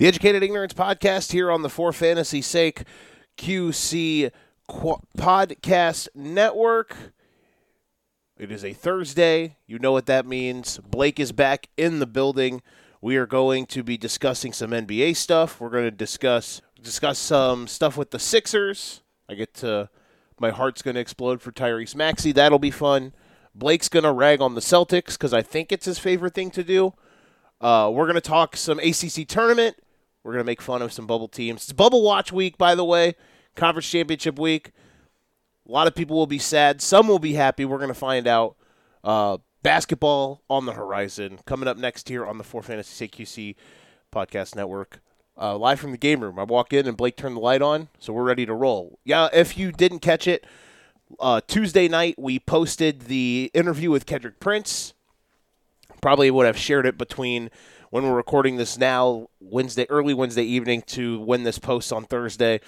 The Educated Ignorance Podcast here on the For Fantasy Sake QC Qu- Podcast Network. It is a Thursday. You know what that means. Blake is back in the building. We are going to be discussing some NBA stuff. We're going to discuss discuss some stuff with the Sixers. I get to my heart's going to explode for Tyrese Maxey. That'll be fun. Blake's going to rag on the Celtics because I think it's his favorite thing to do. Uh, we're going to talk some ACC tournament. We're going to make fun of some bubble teams. It's bubble watch week, by the way, conference championship week. A lot of people will be sad. Some will be happy. We're going to find out. Uh, basketball on the horizon. Coming up next here on the Four Fantasy CQC Podcast Network. Uh, live from the game room. I walk in and Blake turned the light on, so we're ready to roll. Yeah, if you didn't catch it, uh, Tuesday night we posted the interview with Kendrick Prince. Probably would have shared it between when we're recording this now, Wednesday, early Wednesday evening, to when this posts on Thursday.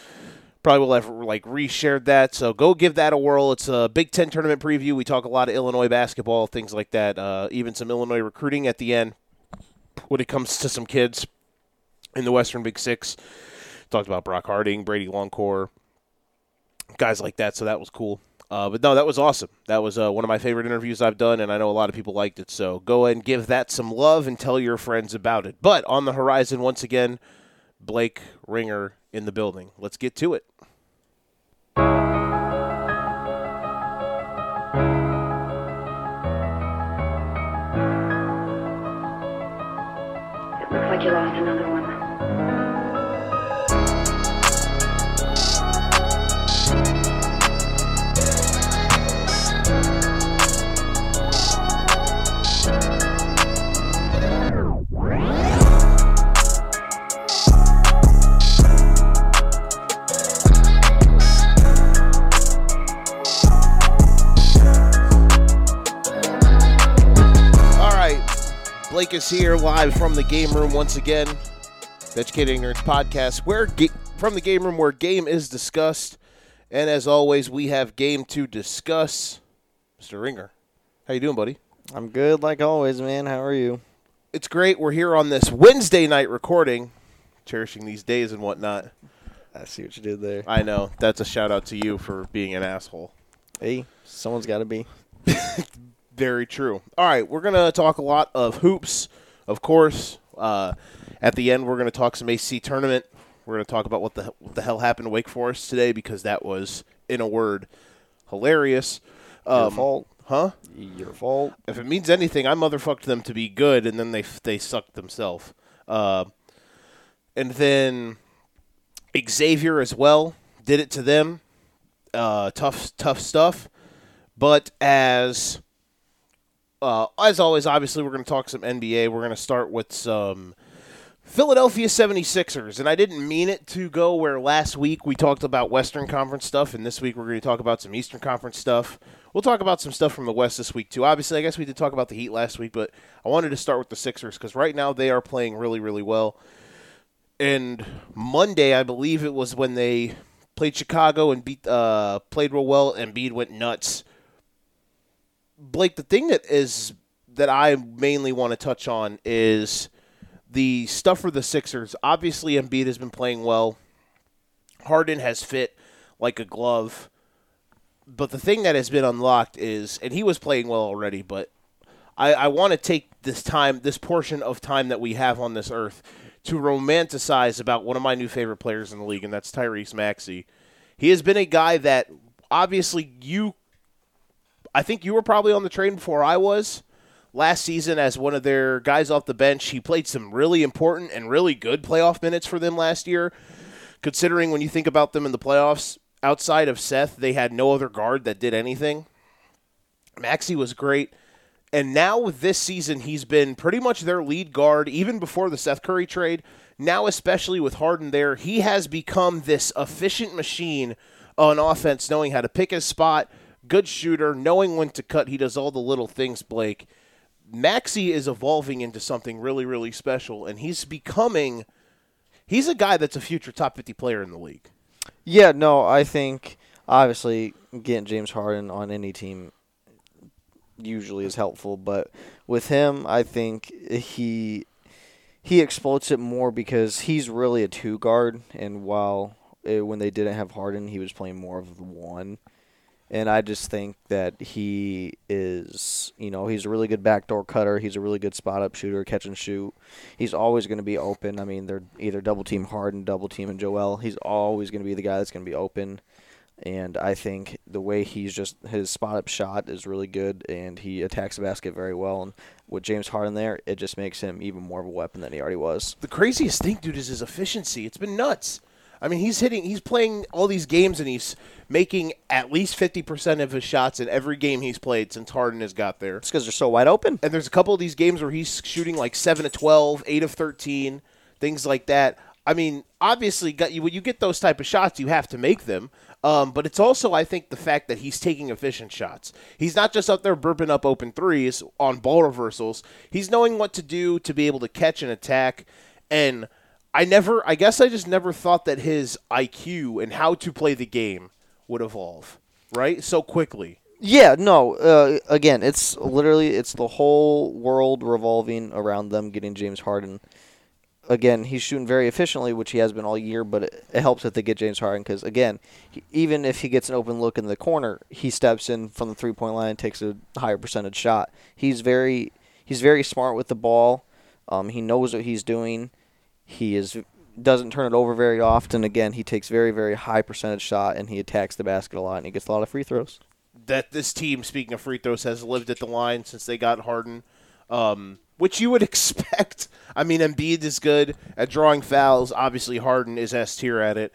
Probably will have like reshared that. So go give that a whirl. It's a Big Ten tournament preview. We talk a lot of Illinois basketball, things like that. Uh, even some Illinois recruiting at the end when it comes to some kids in the Western Big Six. Talked about Brock Harding, Brady Longcore, guys like that. So that was cool. Uh, but no, that was awesome. That was uh, one of my favorite interviews I've done, and I know a lot of people liked it. So go and give that some love and tell your friends about it. But on the horizon, once again, Blake Ringer in the building. Let's get to it. It looks like you lost another one. Blake is here live from the game room once again. The Educated Ignorance podcast, where ga- from the game room where game is discussed, and as always, we have game to discuss. Mr. Ringer, how you doing, buddy? I'm good like always, man. How are you? It's great. We're here on this Wednesday night recording, cherishing these days and whatnot. I see what you did there. I know that's a shout out to you for being an asshole. Hey, someone's got to be. Very true. All right, we're going to talk a lot of hoops, of course. Uh, at the end, we're going to talk some AC tournament. We're going to talk about what the what the hell happened to Wake Forest today because that was, in a word, hilarious. Your Um, fault. huh? Your fault. If it means anything, I motherfucked them to be good, and then they they sucked themselves. Uh, and then Xavier as well did it to them. Uh, tough tough stuff. But as uh, as always, obviously, we're going to talk some NBA. We're going to start with some Philadelphia 76ers. And I didn't mean it to go where last week we talked about Western Conference stuff, and this week we're going to talk about some Eastern Conference stuff. We'll talk about some stuff from the West this week, too. Obviously, I guess we did talk about the Heat last week, but I wanted to start with the Sixers because right now they are playing really, really well. And Monday, I believe it was when they played Chicago and beat uh, played real well, and Embiid went nuts. Blake, the thing that is that I mainly want to touch on is the stuff for the Sixers. Obviously, Embiid has been playing well. Harden has fit like a glove. But the thing that has been unlocked is, and he was playing well already, but I, I want to take this time, this portion of time that we have on this earth, to romanticize about one of my new favorite players in the league, and that's Tyrese Maxey. He has been a guy that obviously you I think you were probably on the train before I was. Last season, as one of their guys off the bench, he played some really important and really good playoff minutes for them last year. Considering when you think about them in the playoffs, outside of Seth, they had no other guard that did anything. Maxey was great. And now with this season, he's been pretty much their lead guard, even before the Seth Curry trade. Now, especially with Harden there, he has become this efficient machine on offense, knowing how to pick his spot, good shooter, knowing when to cut. He does all the little things, Blake. Maxey is evolving into something really, really special, and he's becoming. He's a guy that's a future top 50 player in the league. Yeah, no, I think obviously getting James Harden on any team usually is helpful, but with him, I think he he exploits it more because he's really a two guard, and while uh, when they didn't have Harden, he was playing more of the one. And I just think that he is, you know, he's a really good backdoor cutter. He's a really good spot up shooter, catch and shoot. He's always going to be open. I mean, they're either double team Harden, double team and Joel. He's always going to be the guy that's going to be open. And I think the way he's just his spot up shot is really good, and he attacks the basket very well. And with James Harden there, it just makes him even more of a weapon than he already was. The craziest thing, dude, is his efficiency. It's been nuts. I mean, he's hitting, he's playing all these games, and he's making at least fifty percent of his shots in every game he's played since Harden has got there. It's because they're so wide open. And there's a couple of these games where he's shooting like seven of 12, 8 of thirteen, things like that. I mean, obviously, got you when you get those type of shots, you have to make them. Um, but it's also, I think, the fact that he's taking efficient shots. He's not just out there burping up open threes on ball reversals. He's knowing what to do to be able to catch and attack. And I never, I guess I just never thought that his IQ and how to play the game would evolve, right? So quickly. Yeah, no. Uh, again, it's literally it's the whole world revolving around them getting James Harden. Again, he's shooting very efficiently, which he has been all year, but it, it helps that they get James Harden because again, he, even if he gets an open look in the corner, he steps in from the three point line and takes a higher percentage shot. He's very he's very smart with the ball. Um, he knows what he's doing. He is doesn't turn it over very often. Again, he takes very very high percentage shot and he attacks the basket a lot and he gets a lot of free throws. that this team, speaking of free throws, has lived at the line since they got Harden, um, which you would expect. I mean, Embiid is good at drawing fouls. Obviously, Harden is S tier at it.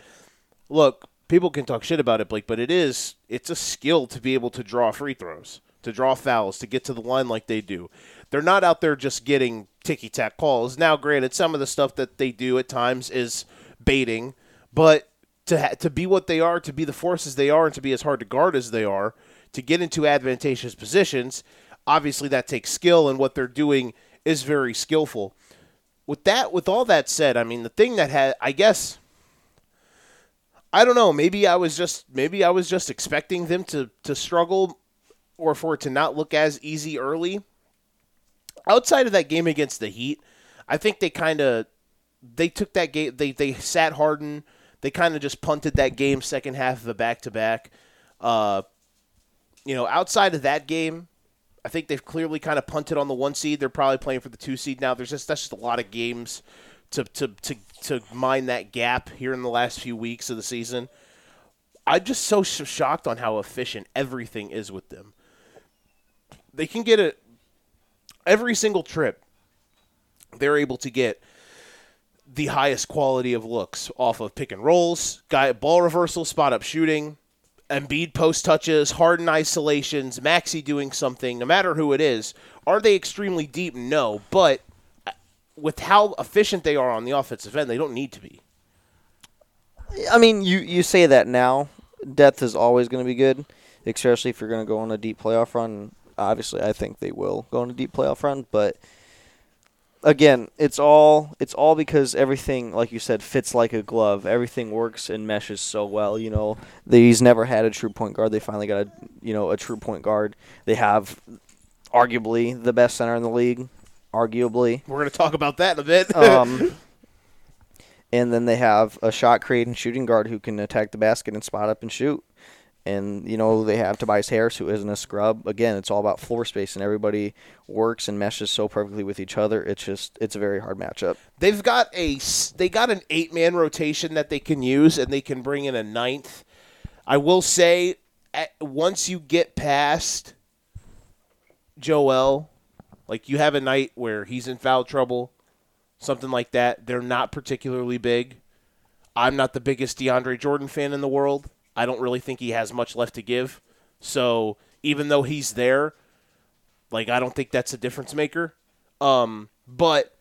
Look, people can talk shit about it, Blake, but it is it's a skill to be able to draw free throws, to draw fouls, to get to the line like they do. They're not out there just getting ticky tack calls. Now, granted, some of the stuff that they do at times is baiting, but to ha- to be what they are, to be the forces they are, and to be as hard to guard as they are, to get into advantageous positions, obviously that takes skill, and what they're doing is very skillful. With that, with all that said, I mean the thing that had, I guess, I don't know. Maybe I was just maybe I was just expecting them to to struggle, or for it to not look as easy early. Outside of that game against the Heat, I think they kind of they took that game. They they sat Harden. They kind of just punted that game second half of a back to back. You know, outside of that game, I think they've clearly kind of punted on the one seed. They're probably playing for the two seed now. There's just that's just a lot of games to to to to mine that gap here in the last few weeks of the season. I'm just so shocked on how efficient everything is with them. They can get it every single trip. They're able to get the highest quality of looks off of pick and rolls, guy ball reversal, spot up shooting, Embiid post touches, Harden isolations, Maxey doing something, no matter who it is. Are they extremely deep? No, but uh, with how efficient they are on the offensive end, they don't need to be. I mean, you you say that now. Depth is always going to be good, especially if you're going to go on a deep playoff run. Obviously, I think they will go on a deep playoff run, but again, it's all it's all because everything, like you said, fits like a glove. Everything works and meshes so well. You know, they's never had a true point guard. They finally got a you know a true point guard. They have arguably the best center in the league, arguably. We're going to talk about that in a bit. Um, and then they have a shot creating shooting guard who can attack the basket and spot up and shoot. And you know they have Tobias Harris who isn't a scrub. Again, it's all about floor space and everybody works and meshes so perfectly with each other. It's just it's a very hard matchup. They've got a they got an eight man rotation that they can use, and they can bring in a ninth. I will say, at, once you get past Joel, like you have a night where he's in foul trouble, something like that. They're not particularly big. I'm not the biggest DeAndre Jordan fan in the world. I don't really think he has much left to give. So even though he's there, like I don't think that's a difference maker. Um, but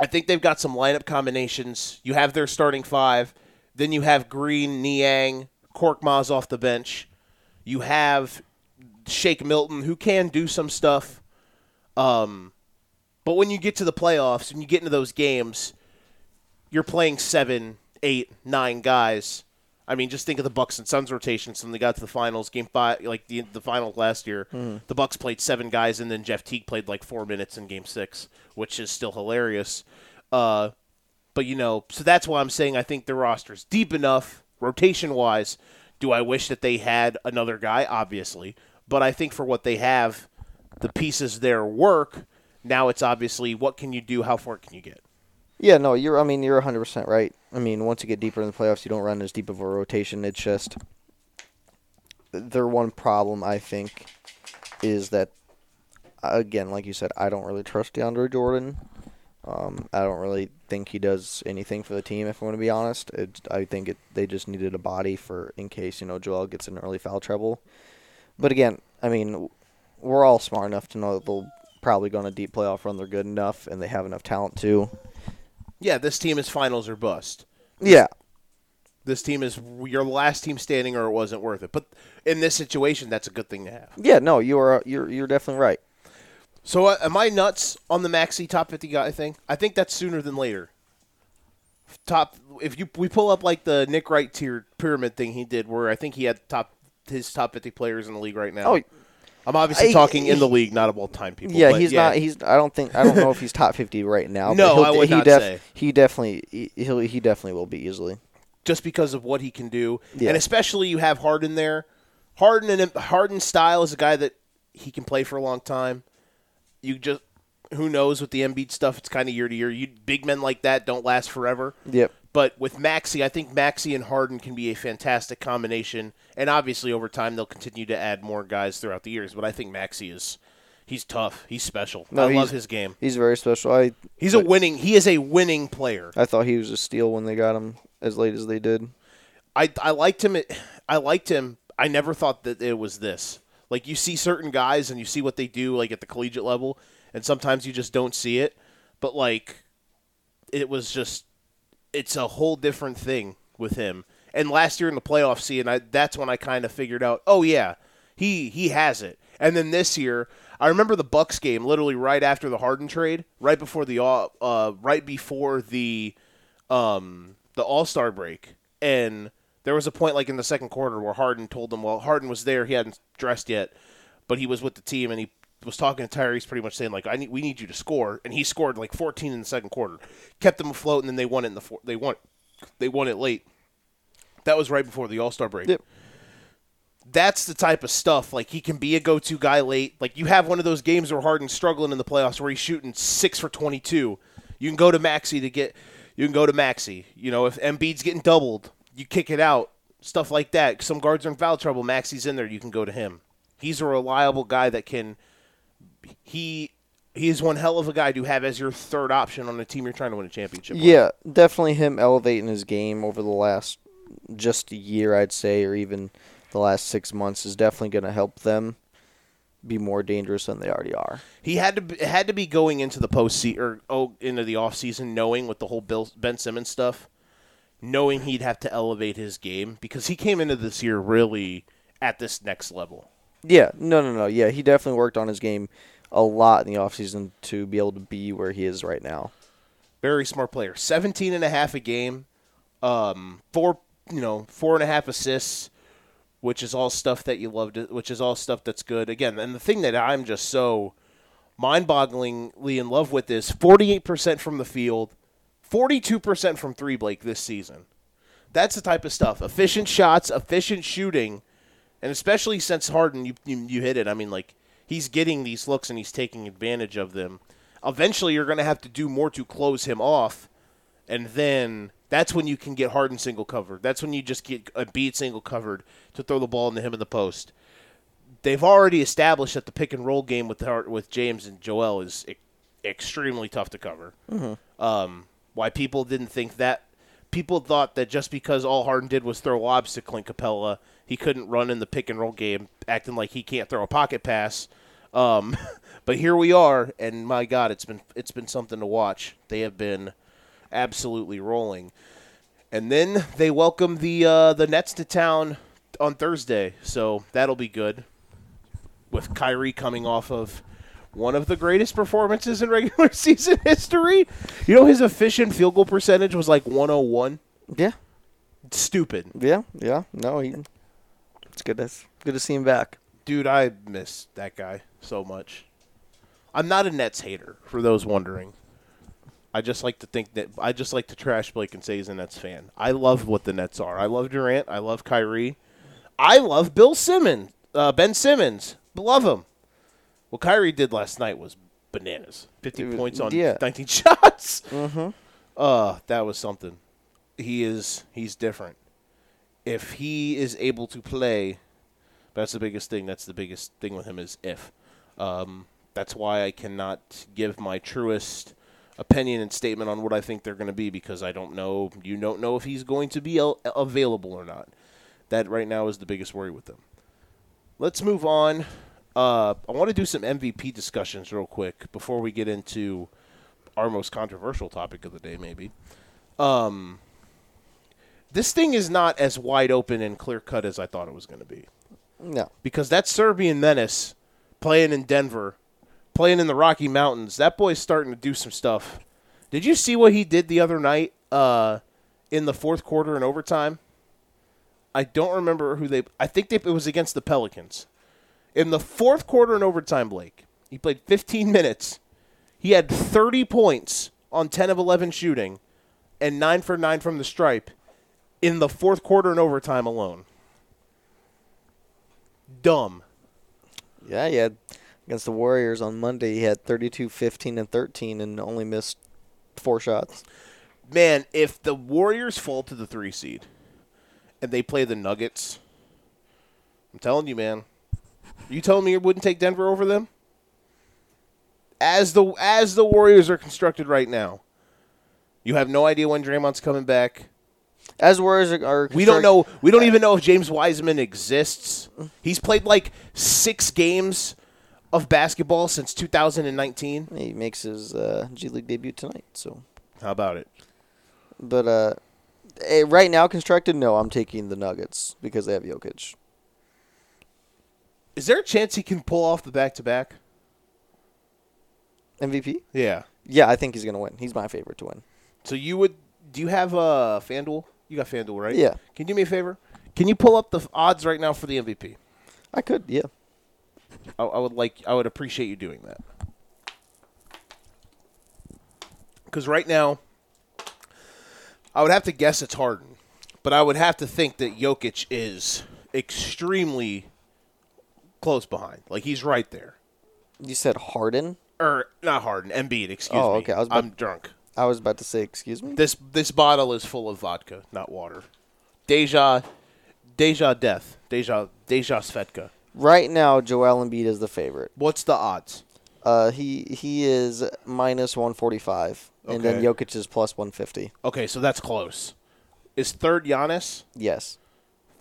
I think they've got some lineup combinations. You have their starting five. Then you have Green, Niang, Korkmaz off the bench. You have Shake Milton, who can do some stuff. Um, but when you get to the playoffs and you get into those games, you're playing seven, eight, nine guys I mean, just think of the Bucks and Suns rotations when they got to the finals, game five, like the the final last year. The Bucks played seven guys, and then Jeff Teague played like four minutes in game six, which is still hilarious. Uh, but you know, so that's why I'm saying I think the roster's deep enough, rotation wise. Do I wish that they had another guy? Obviously, but I think for what they have, the pieces there work. Now it's obviously what can you do? How far can you get? Yeah, no, you're. I mean, you're 100 percent right. I mean, once you get deeper in the playoffs, you don't run as deep of a rotation. It's just their one problem, I think, is that again, like you said, I don't really trust DeAndre Jordan. Um, I don't really think he does anything for the team. If I'm going to be honest, it, I think it, they just needed a body for in case you know Joel gets in early foul trouble. But again, I mean, we're all smart enough to know that they'll probably go on a deep playoff run. They're good enough, and they have enough talent too. Yeah, this team is finals or bust. Yeah, This team is your last team standing, or it wasn't worth it. But in this situation, that's a good thing to have. Yeah, no, you are you're you're definitely right. So, uh, am I nuts on the Maxey top fifty guy thing? I think that's sooner than later. Top, if you we pull up like the Nick Wright tier pyramid thing he did, where I think he had top his top fifty players in the league right now. Oh, I'm obviously I- talking in the league, not of all time people. yeah, he's not. He's. I don't think. I don't know if he's top fifty right now. No, I would he not def- say. he definitely. He, he'll. He definitely will be easily. just because of what he can do, Yeah. and especially you have Harden there. Harden and Harden's style is a guy that he can play for a long time. You just who knows with the Embiid stuff? It's kind of year to year. You big men like that don't last forever. Yep. But with Maxey, I think Maxey and Harden can be a fantastic combination, and obviously over time they'll continue to add more guys throughout the years. But I think Maxey is he's tough. He's special. No, I love his game. He's very special. I. He's a winning. He is a winning player. I thought he was a steal when they got him as late as they did. I I liked him. I liked him. I never thought that it was this. Like you see certain guys and you see what they do like at the collegiate level, and sometimes you just don't see it. But like, it was just, it's a whole different thing with him. And last year in the playoff scene, I that's when I kind of figured out, oh yeah, he he has it. And then this year, I remember the Bucks game, literally right after the Harden trade, right before the uh, right before the um the All Star break, and there was a point like in the second quarter where Harden told them, well, Harden was there, he hadn't dressed yet, but he was with the team, and he was talking to Tyrese, pretty much saying like, I need, we need you to score, and he scored like 14 in the second quarter, kept them afloat, and then they won it in the four, they won they won it late. That was right before the All Star break. Yep. That's the type of stuff. Like he can be a go-to guy late. Like you have one of those games where Harden's struggling in the playoffs, where he's shooting six for twenty-two. You can go to Maxey to get. You can go to Maxey. You know, if Embiid's getting doubled, you kick it out. Stuff like that. Some guards are in foul trouble. Maxey's in there. You can go to him. He's a reliable guy that can. He he is one hell of a guy to have as your third option on a team you're trying to win a championship. with. Yeah, definitely him elevating his game over the last just a year, I'd say, or even the last six months is definitely going to help them be more dangerous than they already are. He had to be, had to be going into the postseason or oh into the offseason knowing with the whole Bill, Ben Simmons stuff, knowing he'd have to elevate his game because he came into this year really at this next level. Yeah, no, no, no. Yeah, he definitely worked on his game a lot in the offseason to be able to be where he is right now. Very smart player. 17 and a half a game, um, four you know four and a half assists, which is all stuff that you love. To, which is all stuff that's good. Again, and the thing that I'm just so mind-bogglingly in love with is 48% from the field, 42% from three. Blake this season. That's the type of stuff. Efficient shots, efficient shooting, and especially since Harden, you you, you hit it. I mean, like he's getting these looks and he's taking advantage of them. Eventually, you're going to have to do more to close him off, and then that's when you can get Harden single covered. That's when you just get a beat single covered to throw the ball into him in the post. They've already established that the pick and roll game with with James and Joel is e- extremely tough to cover. Um, why people didn't think that people thought that just because all Harden did was throw lobs to Clint Capela, he couldn't run in the pick and roll game, acting like he can't throw a pocket pass. Um, but here we are, and my God, it's been it's been something to watch. They have been absolutely rolling, and then they welcome the uh, the Nets to town on Thursday, so that'll be good. With Kyrie coming off of one of the greatest performances in regular season history. You know his efficient field goal percentage was like 101. Yeah. Stupid. Yeah, yeah. No, he. It's good. To, good to see him back. Dude, I miss that guy so much. I'm not a Nets hater, for those wondering. I just like to think that I just like to trash Blake and say he's a Nets fan. I love what the Nets are. I love Durant. I love Kyrie. I love Bill Simmons, uh, Ben Simmons. Love him. What Kyrie did last night was bananas. 50 was- points on yeah. 19 shots. Mm-hmm. Uh, that was something. He is he's different. If he is able to play, that's the biggest thing. That's the biggest thing with him is if. Um, that's why I cannot give my truest opinion and statement on what I think they're going to be because I don't know. You don't know if he's going to be available or not. That right now is the biggest worry with them. Let's move on. Uh, I want to do some MVP discussions real quick before we get into our most controversial topic of the day, maybe. Um, this thing is not as wide open and clear cut as I thought it was going to be No. because that Serbian menace playing in Denver, playing in the Rocky Mountains, that boy's starting to do some stuff. Did you see what he did the other night uh, in the fourth quarter and overtime? I don't remember who they. I think they, it was against the Pelicans. In the fourth quarter and overtime, Blake, he played 15 minutes. He had 30 points on 10 of 11 shooting and 9 for 9 from the stripe in the fourth quarter and overtime alone. Dumb. Yeah, had against the Warriors on Monday. He had 32, 15, and 13, and only missed four shots. Man, if the Warriors fall to the three seed and they play the Nuggets, I'm telling you, man. You telling me you wouldn't take Denver over them? As the as the Warriors are constructed right now, you have no idea when Draymond's coming back. As Warriors are, are We don't know. We don't even know if James Wiseman exists. He's played like six games of basketball since 2019. He makes his uh, G League debut tonight. So, How about it? but uh, eh, right now constructed, no, I'm taking the Nuggets because they have Jokic. Is there a chance he can pull off the back to back? MVP? Yeah. Yeah, I think he's gonna win. He's my favorite to win. So you would? Do you have uh, FanDuel? You got FanDuel, right? Yeah. Can you do me a favor? Can you pull up the odds right now for the MVP? I could, yeah. I, I would like. I would appreciate you doing that. Because right now, I would have to guess it's Harden, but I would have to think that Jokic is extremely close behind. Like he's right there. You said Harden. Or not Harden, Embiid. Excuse Oh, me. okay, I was about- I'm drunk. I was about to say, excuse me. This this bottle is full of vodka, not water. Deja, Deja Death, Deja Deja Svetka. Right now, Joel Embiid is the favorite. What's the odds? Uh, he he is minus 145, and then Okay. Jokic is plus 150. Okay, so that's close. Is third Giannis? Yes.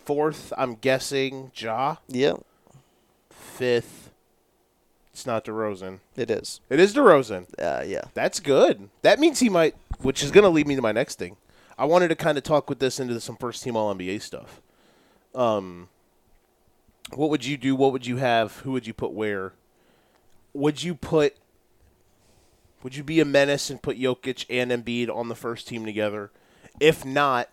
Fourth, I'm guessing Ja. Yep. Fifth, it's not DeRozan. it is. It is DeRozan. Uh, yeah. That's good. That means he might, which is going to lead me to my next thing. I wanted to kind of talk with this into some first team All NBA stuff. Um, what would you do? What would you have? Who would you put where? Would you put? Would you be a menace and put Jokic and Embiid on the first team together? If not,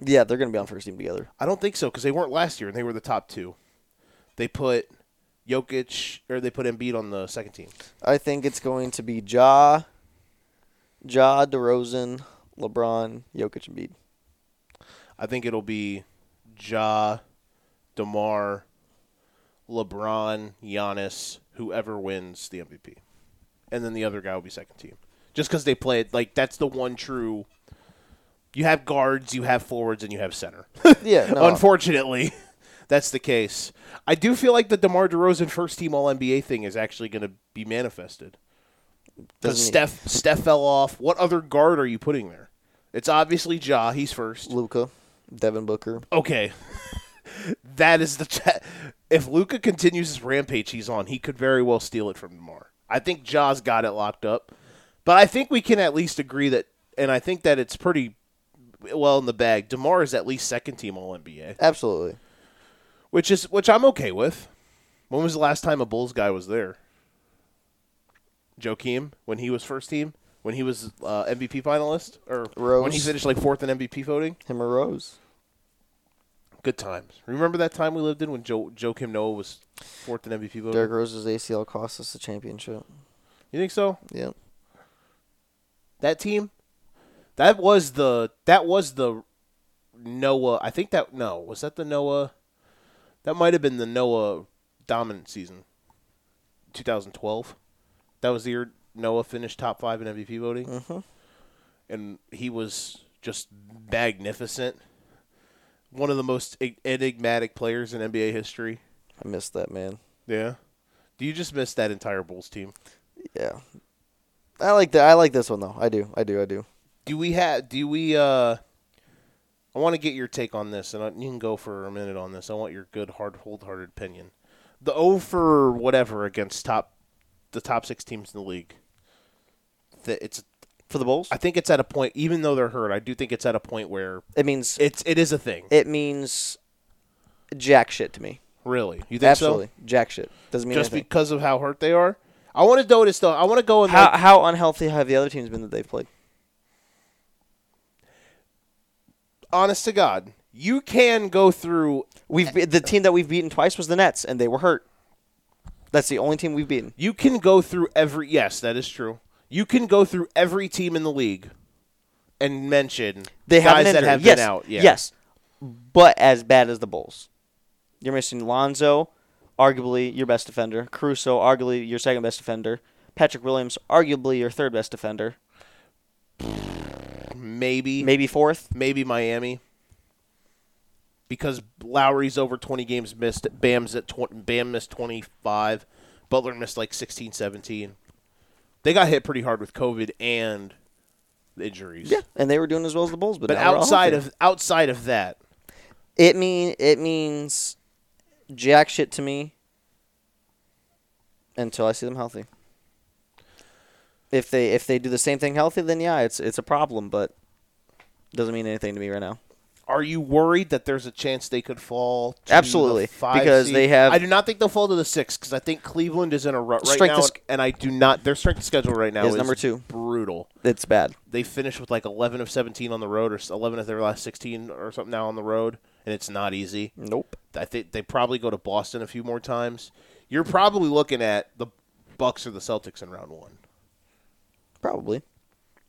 Yeah, they're gonna be on first team together. I don't think so because they weren't last year and they were the top two. They put Jokic or they put Embiid on the second team. I think it's going to be Ja, Ja, DeRozan, LeBron, Jokic, Embiid. I think it'll be Ja, Demar, LeBron, Giannis, whoever wins the MVP, and then the other guy will be second team. Just because they played like that's the one true. You have guards, you have forwards, and you have center. Yeah, no. Unfortunately, that's the case. I do feel like the DeMar DeRozan first team All NBA thing is actually going to be manifested. Because Steph, Steph fell off. What other guard are you putting there? It's obviously Ja. He's first. Luka, Devin Booker. Okay, that is the. T- if Luka continues his rampage he's on, he could very well steal it from Demar. I think Ja's got it locked up, but I think we can at least agree that, and I think that it's pretty well in the bag. Demar is at least second team All NBA, Absolutely. which is which I'm okay with. When was the last time a Bulls guy was there? Joakim when he was first team when he was uh, MVP finalist, or Rose. when he finished like fourth in MVP voting. Him or Rose? Good times. Remember that time we lived in when Joe Joakim Noah was fourth in MVP voting. Derrick Rose's ACL cost us the championship. You think so? Yep. That team, that was the that was the Noah. I think that no was that the Noah. That might have been the Noah dominant season. 2012. That was the year Noah finished top five in MVP voting, Mm-hmm. and he was just magnificent. One of the most enigmatic players in NBA history. I missed that man. Yeah. Do you just miss that entire Bulls team? Yeah. I like that. I like this one though. I do. I do. I do. Do we have? Do we? uh I want to get your take on this, and I- you can go for a minute on this. I want your good, hard, hold-hearted opinion. The O for whatever against top, the top six teams in the league. That it's. For the Bulls, I think it's at a point, even though they're hurt. I do think it's at a point where it means it's it is a thing. it means jack shit to me. Really, you think Absolutely, jack shit doesn't so? mean Just anything. because of how hurt they are. I want to notice though. I want to go and how like, how unhealthy have the other teams been that they've played? honest to God, you can go through We've be- the team that we've beaten twice was the Nets, and they were hurt. That's the only team we've beaten. You can go through every. Yes, that is true. You can go through every team in the league and mention They guys that have yes, been out. Yeah. Yes, but as bad as the Bulls. You're missing Lonzo, arguably your best defender. Caruso, arguably your second best defender. Patrick Williams, arguably your third best defender. maybe Maybe fourth. maybe Miami because Lowry's over 20 games missed. Bam's at 20, Bam missed 25. Butler missed like 16, 17. They got hit pretty hard with COVID and injuries. Yeah, and they were doing as well as the Bulls, but, But now they're all outside of outside of that, it mean it means jack shit to me until I see them healthy. If they if they do the same thing healthy, then yeah, it's it's a problem, but doesn't mean anything to me right now. Are you worried that there's a chance they could fall? To Absolutely, the five because seed? they have- I do not think they'll fall to the six because I think Cleveland is in a rut right now, sch- and I do not. Their strength of schedule right now Is is number two. brutal. It's bad. They finished with like 11 of 17 on the road, or 11 of their last 16 or something now on the road, and it's not easy. Nope. I think they probably go to Boston a few more times. You're probably looking at the Bucks or the Celtics in round one Probably.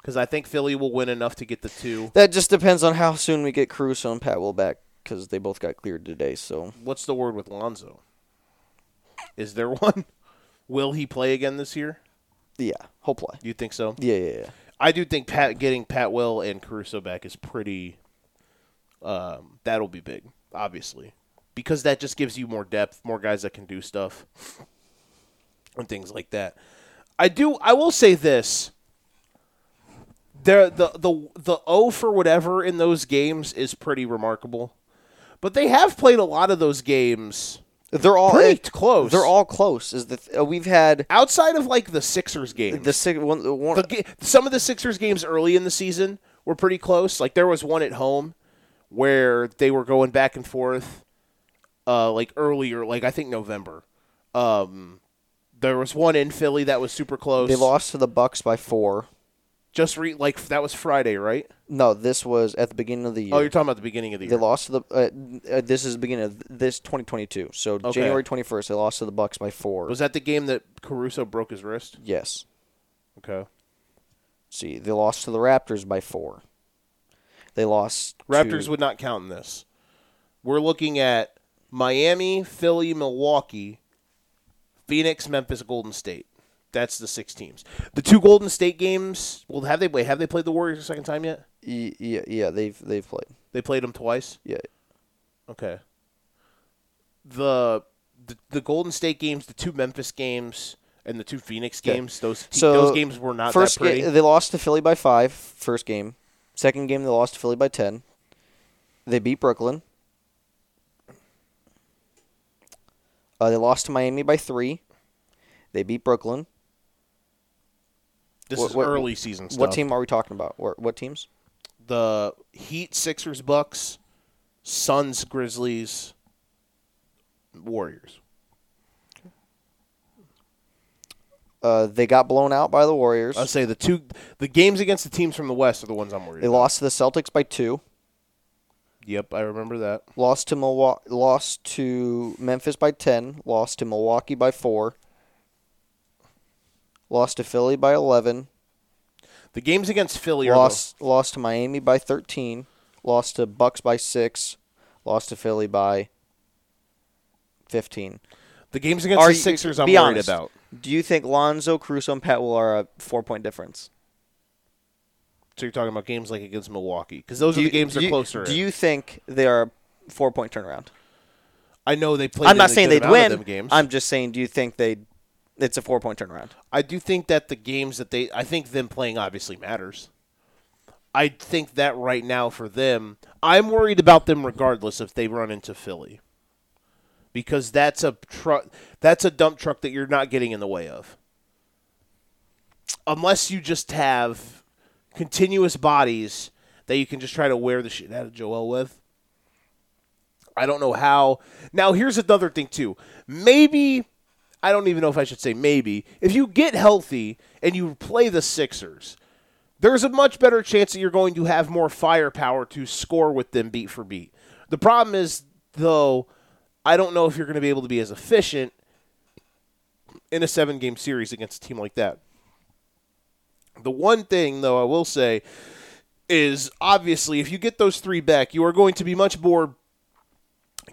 Because I think Philly will win enough to get the two. That just depends on how soon we get Caruso and Pat Will back because they both got cleared today. So What's the word with Lonzo? Is there one? Will he play again this year? yeah, he'll play. You think so? Yeah, yeah, yeah. I do think Pat getting Pat Will and Caruso back is pretty. Um, that'll be big, obviously, because that just gives you more depth, more guys that can do stuff, and things like that. I do. I will say this. The the the O for whatever in those games is pretty remarkable, but they have played a lot of those games They're all pretty eh, close. They're all close. Is the th- uh, we've had outside of like the Sixers games. the six one, the one the some of the Sixers games early in the season were pretty close. Like there was one at home where they were going back and forth, uh, like earlier, like I think November. Um, there was one in Philly that was super close. they lost to the Bucks by four. Just re- like that was Friday, right? No, this was at the beginning of the year. Oh, you're talking about the beginning of the year. They lost to the. Uh, uh, this is the beginning of this 2022. So Okay. January 21st, they lost to the Bucks by four. Was that the game that Caruso broke his wrist? yes. Okay. See, they lost to the Raptors by four. They lost. Raptors to, would not count in this. We're looking at Miami, Philly, Milwaukee, Phoenix, Memphis, Golden State. That's the six teams. The two Golden State games. Well, have they wait? Have they played the Warriors a second time yet? Yeah, yeah, they've they've played. They played them twice. Yeah, Okay. The the, the Golden State games, the two Memphis games, and the two Phoenix Okay. games. Those So, those games were not first that pretty. ga- they lost to Philly by five. First game. Second game they lost to Philly by ten. They beat Brooklyn. Uh, they lost to Miami by three. They beat Brooklyn. This what- is what- early season stuff. What team are we talking about? What, what teams? the Heat, Sixers, Bucks, Suns, Grizzlies, Warriors. Uh, they got blown out by the Warriors. I'll say the two the games against the teams from the West are the ones I'm worried They about. lost to the Celtics by two. Yep, I remember that. Lost to Milwaukee. Lost to Memphis by ten. Lost to Milwaukee by four. Lost to Philly by eleven. The games against Philly are Lost lost to Miami by thirteen. Lost to Bucks by six. Lost to Philly by fifteen. the, the games against Are the you- Sixers I'm be worried honest. about. Do you think Lonzo, Caruso, and Pat Will are a four point difference? So you're talking about games like against Milwaukee because those are the games do they're closer. Do in. you think they are a four point turnaround? I know they played. I'm in not saying good they'd amount of win. them games. I'm just saying, do you think they? It's a four point turnaround. I do think that the games that they, I think them playing obviously matters. I think that right now for them, I'm worried about them regardless if they run into Philly, because that's a truck, that's a dump truck that you're not getting in the way of, unless you just have continuous bodies that you can just try to wear the shit out of Joel with. I don't know how. Now here's another thing too. Maybe I don't even know if I should say maybe. If you get healthy and you play the Sixers, there's a much better chance that you're going to have more firepower to score with them beat for beat. The problem is, though, I don't know if you're going to be able to be as efficient in a seven game series against a team like that. The one thing, though, I will say is obviously if you get those three back, you are going to be much more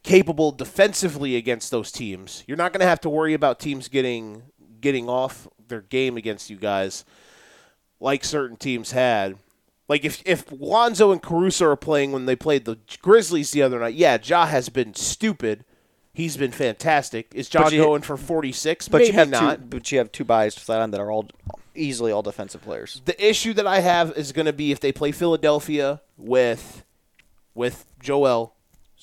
capable defensively against those teams. You're not going to have to worry about teams getting getting off their game against you guys like certain teams had. Like if if Lonzo and Caruso are playing when they played the Grizzlies the other night, yeah, Ja has been stupid. He's been fantastic. Is Ja you- going for 46? But Maybe you have not. two. But you have two buys to that on that are all easily all defensive players. The issue that I have is going to be if they play Philadelphia with with Joel,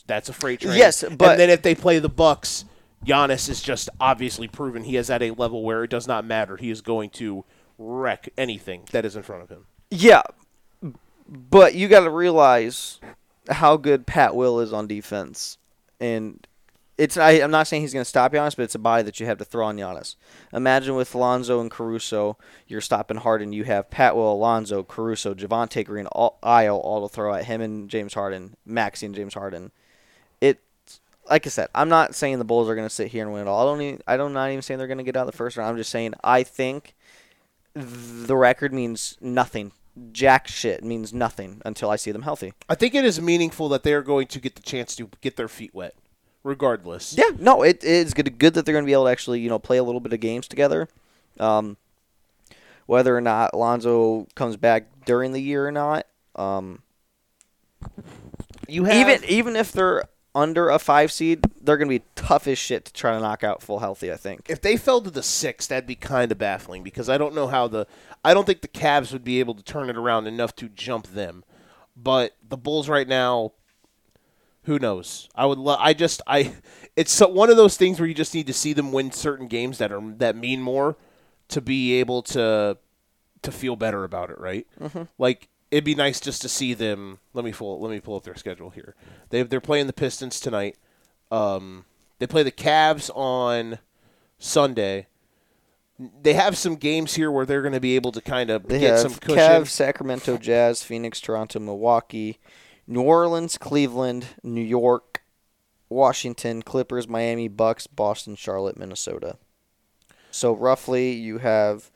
that's a freight train. Yes, but- and then if they play the Bucks, Giannis is just obviously proven he is at a level where it does not matter. He is going to wreck anything that is in front of him. Yeah, but you got to realize how good Pat Will is on defense, and it's I, I'm not saying he's going to stop Giannis, but it's a body that you have to throw on Giannis. Imagine with Lonzo and Caruso, you're stopping Harden. You have Pat Will, Alonzo, Caruso, Javonte Green, all, Io, all to throw at him and James Harden, Maxey and James Harden. Like I said, I'm not saying the Bulls are going to sit here and win it all. I don't. Even, I don't not even saying they're going to get out of the first round. I'm just saying I think the record means nothing. Jack shit means nothing until I see them healthy. I think it is meaningful that they are going to get the chance to get their feet wet, regardless. Yeah, no, it is good. Good that they're going to be able to actually, you know, play a little bit of games together. Um, whether or not Lonzo comes back during the year or not, um, You have even even if they're under a five seed, they're going to be tough as shit to try to knock out full healthy. I think. if they fell to the six, that'd be kind of baffling because I don't know how the I don't think the Cavs would be able to turn it around enough to jump them. But the Bulls right now, who knows? I would. Lo- I just. I. It's so, one of those things where you just need to see them win certain games that are that mean more to be able to to feel better about it. Right. Mm-hmm. Like it'd be nice just to see them. Let me pull. Let me pull up their schedule here. They they're playing the Pistons tonight. Um, they play the Cavs on Sunday. They have some games here where they're going to be able to kind of They get some cushion. Cavs, Sacramento Jazz, Phoenix, Toronto, Milwaukee, New Orleans, Cleveland, New York, Washington, Clippers, Miami, Bucks, Boston, Charlotte, Minnesota. So roughly, you have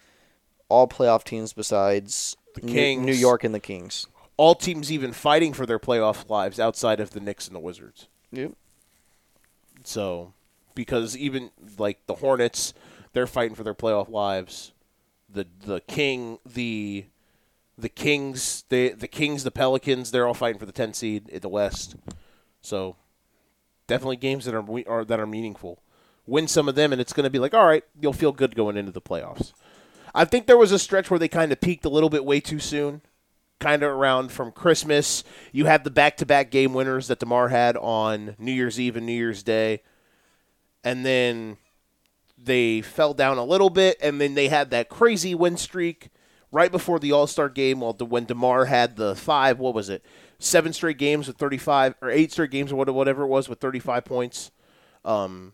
all playoff teams besides The Kings. New York and the Kings. All teams even fighting for their playoff lives outside of the Knicks and the Wizards. Yep. So, because even like the Hornets, they're fighting for their playoff lives. The the King the the Kings the the Kings the Pelicans they're all fighting for the 10 seed in the West. So, definitely games that are, are that are meaningful. Win some of them, and it's going to be like, all right, you'll feel good going into the playoffs. I think there was a stretch where they kind of peaked a little bit way too soon. Kind of around from Christmas. You had the back to back game winners that DeMar had on New Year's Eve and New Year's Day. And then they fell down a little bit, and then they had that crazy win streak right before the All Star game. Well, when Demar had the five, what was it, seven straight games with thirty five, or eight straight games or whatever it was with thirty five points. Um,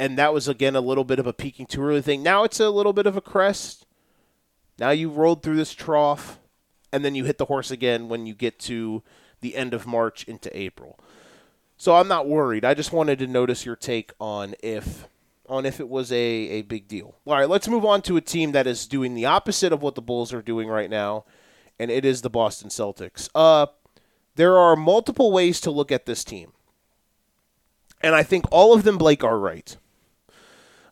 and that was again a little bit of a peaking too early thing. Now it's a little bit of a crest. Now you rolled through this trough, and then you hit the horse again when you get to the end of March into April. So I'm not worried. I just wanted to notice your take on if on if it was a, a big deal. All right, let's move on to a team that is doing the opposite of what the Bulls are doing right now, and it is the Boston Celtics. Uh, there are multiple ways to look at this team. And I think all of them, Blake, are right.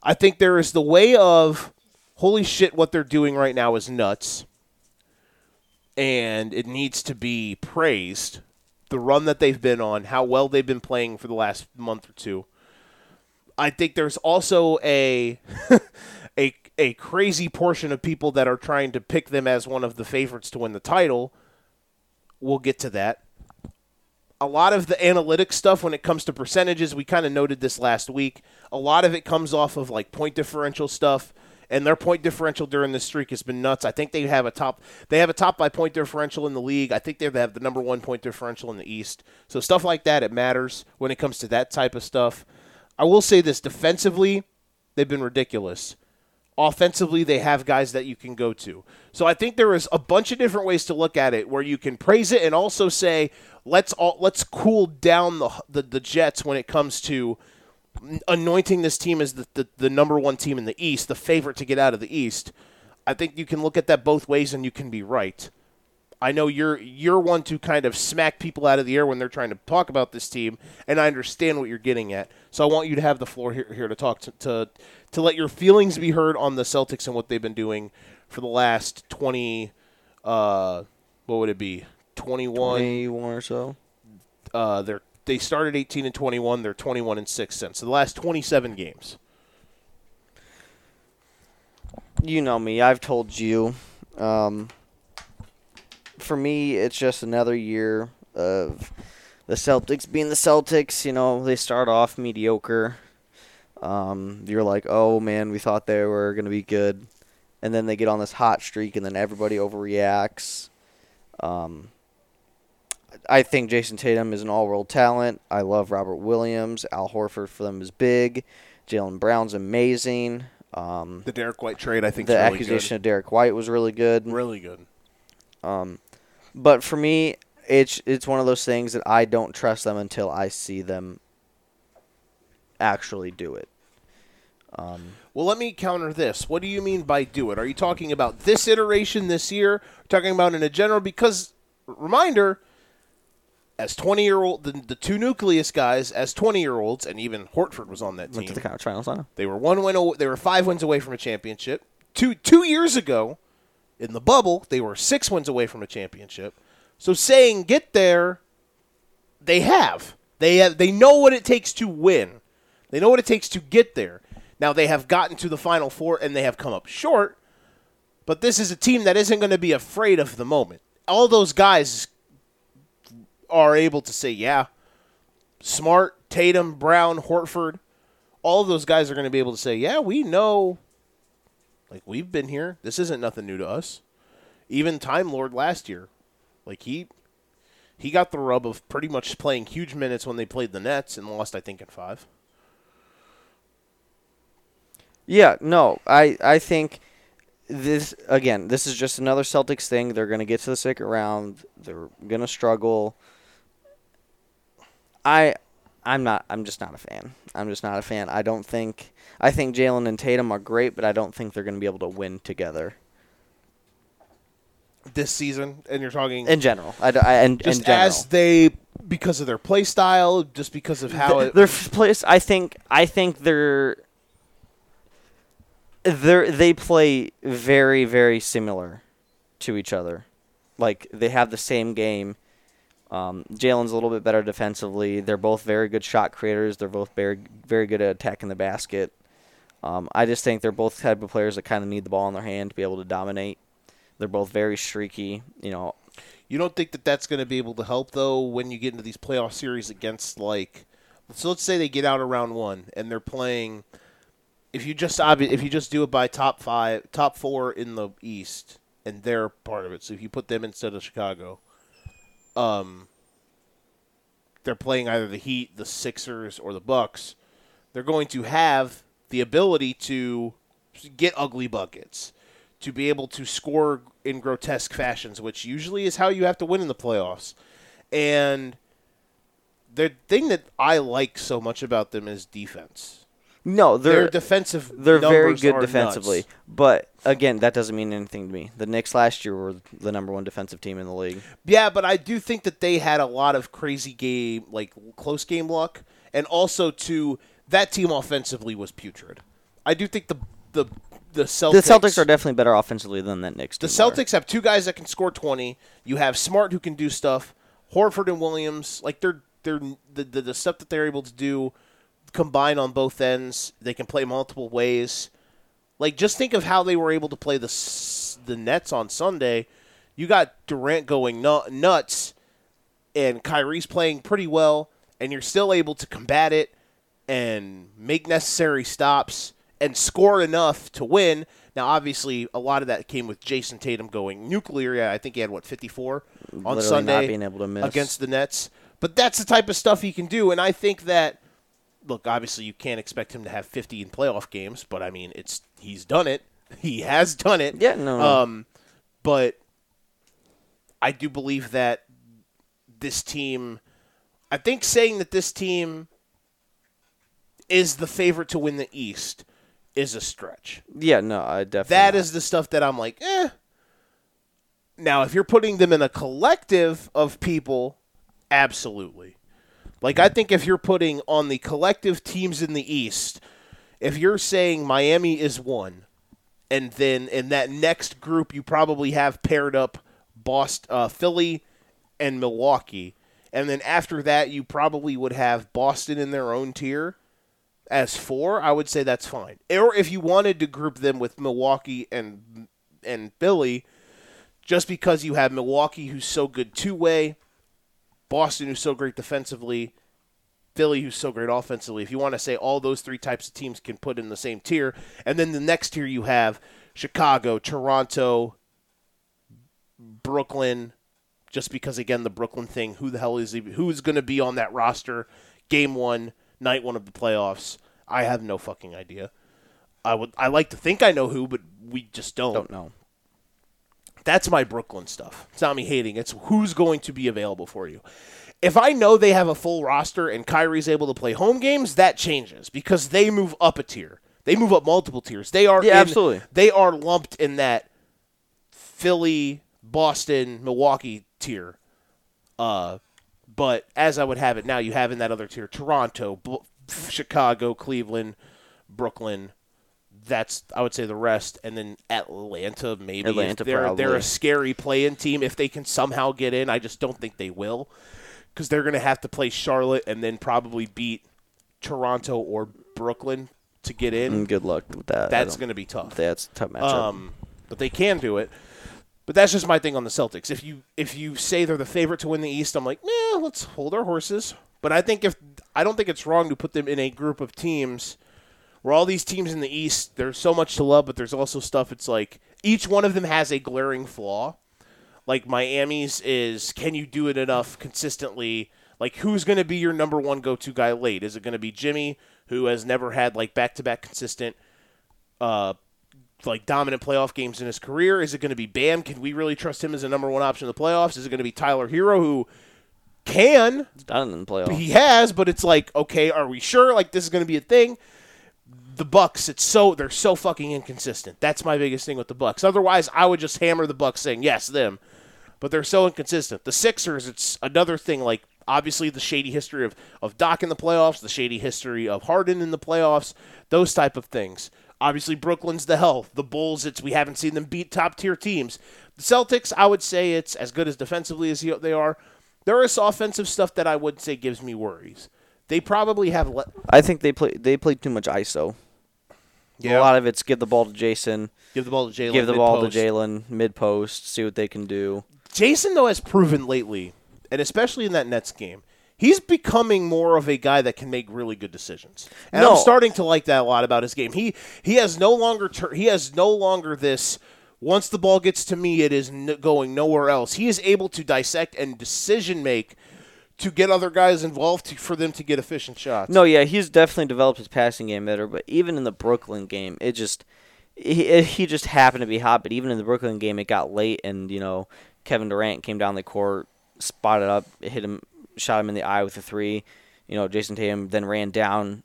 I think there is the way of, holy shit, what they're doing right now is nuts. And it needs to be praised. The run that they've been on, how well they've been playing for the last month or two. I think there's also a a a crazy portion of people that are trying to pick them as one of the favorites to win the title. We'll get to that. A lot of the analytics stuff when it comes to percentages, we kind of noted this last week. A lot of it comes off of like point differential stuff, and their point differential during this streak has been nuts. I think they have a top they have a top by point differential in the league. I think they have the number one point differential in the East. So stuff like that it matters when it comes to that type of stuff. I will say this defensively, they've been ridiculous. Offensively, they have guys that you can go to. So I think there is a bunch of different ways to look at it where you can praise it and also say, let's all, let's cool down the, the, the Jets when it comes to anointing this team as the, the, the number one team in the East, the favorite to get out of the East. I think you can look at that both ways and you can be right. I know you're you're one to kind of smack people out of the air when they're trying to talk about this team, and I understand what you're getting at. So I want you to have the floor here, here to talk to, to to let your feelings be heard on the Celtics and what they've been doing for the last twenty. Uh, what would it be? Twenty one. Twenty one or so. Uh, they're they started eighteen and twenty one. They're twenty one and six since so the last twenty seven games. You know me. I've told you. Um, for me, it's just another year of the Celtics being the Celtics. You know, they start off mediocre. Um, you're like, oh man, we thought they were going to be good. And then they get on this hot streak, and then everybody overreacts. Um, I think Jayson Tatum is an all world talent. I love Robert Williams. Al Horford for them is big. Jaylen Brown's amazing. Um, the Derrick White trade, I think, the really acquisition good. of Derrick White was really good. really good. Um, but for me, it's it's one of those things that I don't trust them until I see them actually do it. Um, Well, let me counter this. What do you mean by do it? Are you talking about this iteration this year? talking about in a general? Because reminder, as twenty year old, the, the two nucleus guys as twenty year olds, and even Horford was on that went team. to the conference finals. I know. They were one win. They were five wins away from a championship. Two two years ago, in the bubble, they were six wins away from a championship. So saying get there, they have. They have. They know what it takes to win. They know what it takes to get there. Now they have gotten to the final four and they have come up short. But this is a team that isn't going to be afraid of the moment. All those guys are able to say, "Yeah, Smart, Tatum, Brown, Horford." all of those guys are going to be able to say, "Yeah, we know. Like we've been here. This isn't nothing new to us." Even Time Lord last year, like he he got the rub of pretty much playing huge minutes when they played the Nets and lost, I think, in five. Yeah, no, I I think this again. This is just another Celtics thing. They're going to get to the second round. They're going to struggle. I I'm not. I'm just not a fan. I'm just not a fan. I don't think. I think Jaylen and Tatum are great, but I don't think they're going to be able to win together This season, and you're talking in general. I, I- in, just in as they because of their play style, just because of how Th- it, their place. I think. I think they're. They they play very very similar to each other, like they have the same game. Um, Jaylen's a little bit better defensively. They're both very good shot creators. They're both very very good at attacking the basket. Um, I just think they're both type of players that kind of need the ball in their hand to be able to dominate. They're both very streaky. You know, You don't think that that's going to be able to help though when you get into these playoff series against like, so let's say they get out of round one and they're playing. If you just obvi- if you just do it by top five, top four in the East, and they're part of it. So if you put them instead of Chicago, um, they're playing either the Heat, the Sixers, or the Bucks. They're going to have the ability to get ugly buckets, to be able to score in grotesque fashions, which usually is how you have to win in the playoffs. And the thing that I like so much about them is defense. No, they're defensive they're very numbers good are defensively, nuts. but again, that doesn't mean anything to me. The Knicks last year were the number one defensive team in the league. Yeah, but I do think that they had a lot of crazy game, like close game luck, and also to that team offensively was putrid. I do think the the the Celtics The Celtics are definitely better offensively than that Knicks. the team are. Celtics have two guys that can score twenty. You have Smart who can do stuff. Horford and Williams, like they're they're the the, the stuff that they're able to do combine on both ends. They can play multiple ways. Like just think of how they were able to play the the Nets on Sunday. You got Durant going nuts, and Kyrie's playing pretty well, and you're still able to combat it and make necessary stops and score enough to win. Now, obviously, a lot of that came with Jayson Tatum going nuclear. Yeah, I think he had what 54 on Literally Sunday not being able to miss. against the Nets. But that's the type of stuff he can do, and I think that look, obviously, you can't expect him to have 50 in playoff games, but I mean, it's he's done it. He has done it. Yeah, no. Um, but I do believe that this team. I think saying that this team is the favorite to win the East is a stretch. Yeah, no, I definitely. That is the stuff that I'm like, eh. Now, if you're putting them in a collective of people, absolutely. Like, I think if you're putting on the collective teams in the East, if you're saying Miami is one, and then in that next group, you probably have paired up Boston, uh, Philly, and Milwaukee. And then after that, you probably would have Boston in their own tier as four, I would say that's fine. Or if you wanted to group them with Milwaukee and and Philly, just because you have Milwaukee who's so good two way, Boston who's so great defensively, Philly who's so great offensively. If you want to say all those three types of teams can put in the same tier, and then the next tier you have Chicago, Toronto, Brooklyn, just because again the Brooklyn thing, who the hell is he, who's going to be on that roster game 1, night 1 of the playoffs? I have no fucking idea. I would I like to think I know who, but we just don't. Don't know. That's my Brooklyn stuff. It's not me hating. It's who's going to be available for you. If I know they have a full roster and Kyrie's able to play home games, that changes because they move up a tier. They move up multiple tiers. They are Yeah, in- absolutely. They are lumped in that Philly, Boston, Milwaukee tier. Uh, but as I would have it now, you have in that other tier Toronto, B- Chicago, Cleveland, Brooklyn. That's I would say the rest, and then Atlanta maybe. Atlanta, they're they're a scary play-in team if they can somehow get in. I just don't think they will, because they're going to have to play Charlotte and then probably beat Toronto or Brooklyn to get in. Mm, Good luck with that. That's going to be tough. That's a tough matchup. Um, but they can do it. But that's just my thing on the Celtics. If you if you say they're the favorite to win the East, I'm like, yeah, let's hold our horses. But I think if I don't think it's wrong to put them in a group of teams where all these teams in the East, there's so much to love, but there's also stuff. It's like each one of them has a glaring flaw. Like Miami's is, can you do it enough consistently? Like who's going to be your number one go-to guy late? Is it going to be Jimmy, who has never had like back-to-back consistent uh, like dominant playoff games in his career? Is it going to be Bam? Can we really trust him as a number one option in the playoffs? Is it going to be Tyler Herro, who can It's done in the playoffs. he has, but it's like, okay, are we sure? Like this is going to be a thing? The Bucks, it's so they're so fucking inconsistent. That's my biggest thing with the Bucks. Otherwise, I would just hammer the Bucks saying yes, them, but they're so inconsistent. The Sixers, it's another thing. Like obviously the shady history of of Doc in the playoffs, the shady history of Harden in the playoffs, those type of things. Obviously, Brooklyn's the hell. The Bulls, it's we haven't seen them beat top tier teams. The Celtics, I would say it's as good as defensively as they are. There is offensive stuff that I would say gives me worries. They probably have. Le- I think they play they play too much ISO. Yeah. A lot of it's give the ball to Jayson, give the ball to Jaylen. give the ball to. Jaylen mid post, see what they can do. Jayson though has proven lately, and especially in that Nets game, he's becoming more of a guy that can make really good decisions. And I'm starting to like that a lot about his game. He he has no longer tur- he has no longer this. Once the ball gets to me, it is n- going nowhere else. He is able to dissect and decision make to get other guys involved to, for them to get efficient shots. No, yeah, he's definitely developed his passing game better. But even in the Brooklyn game, it just he, he just happened to be hot. But even in the Brooklyn game, it got late, and you know Kevin Durant came down the court, spotted up, hit him, shot him in the eye with a three. You know, Jayson Tatum then ran down,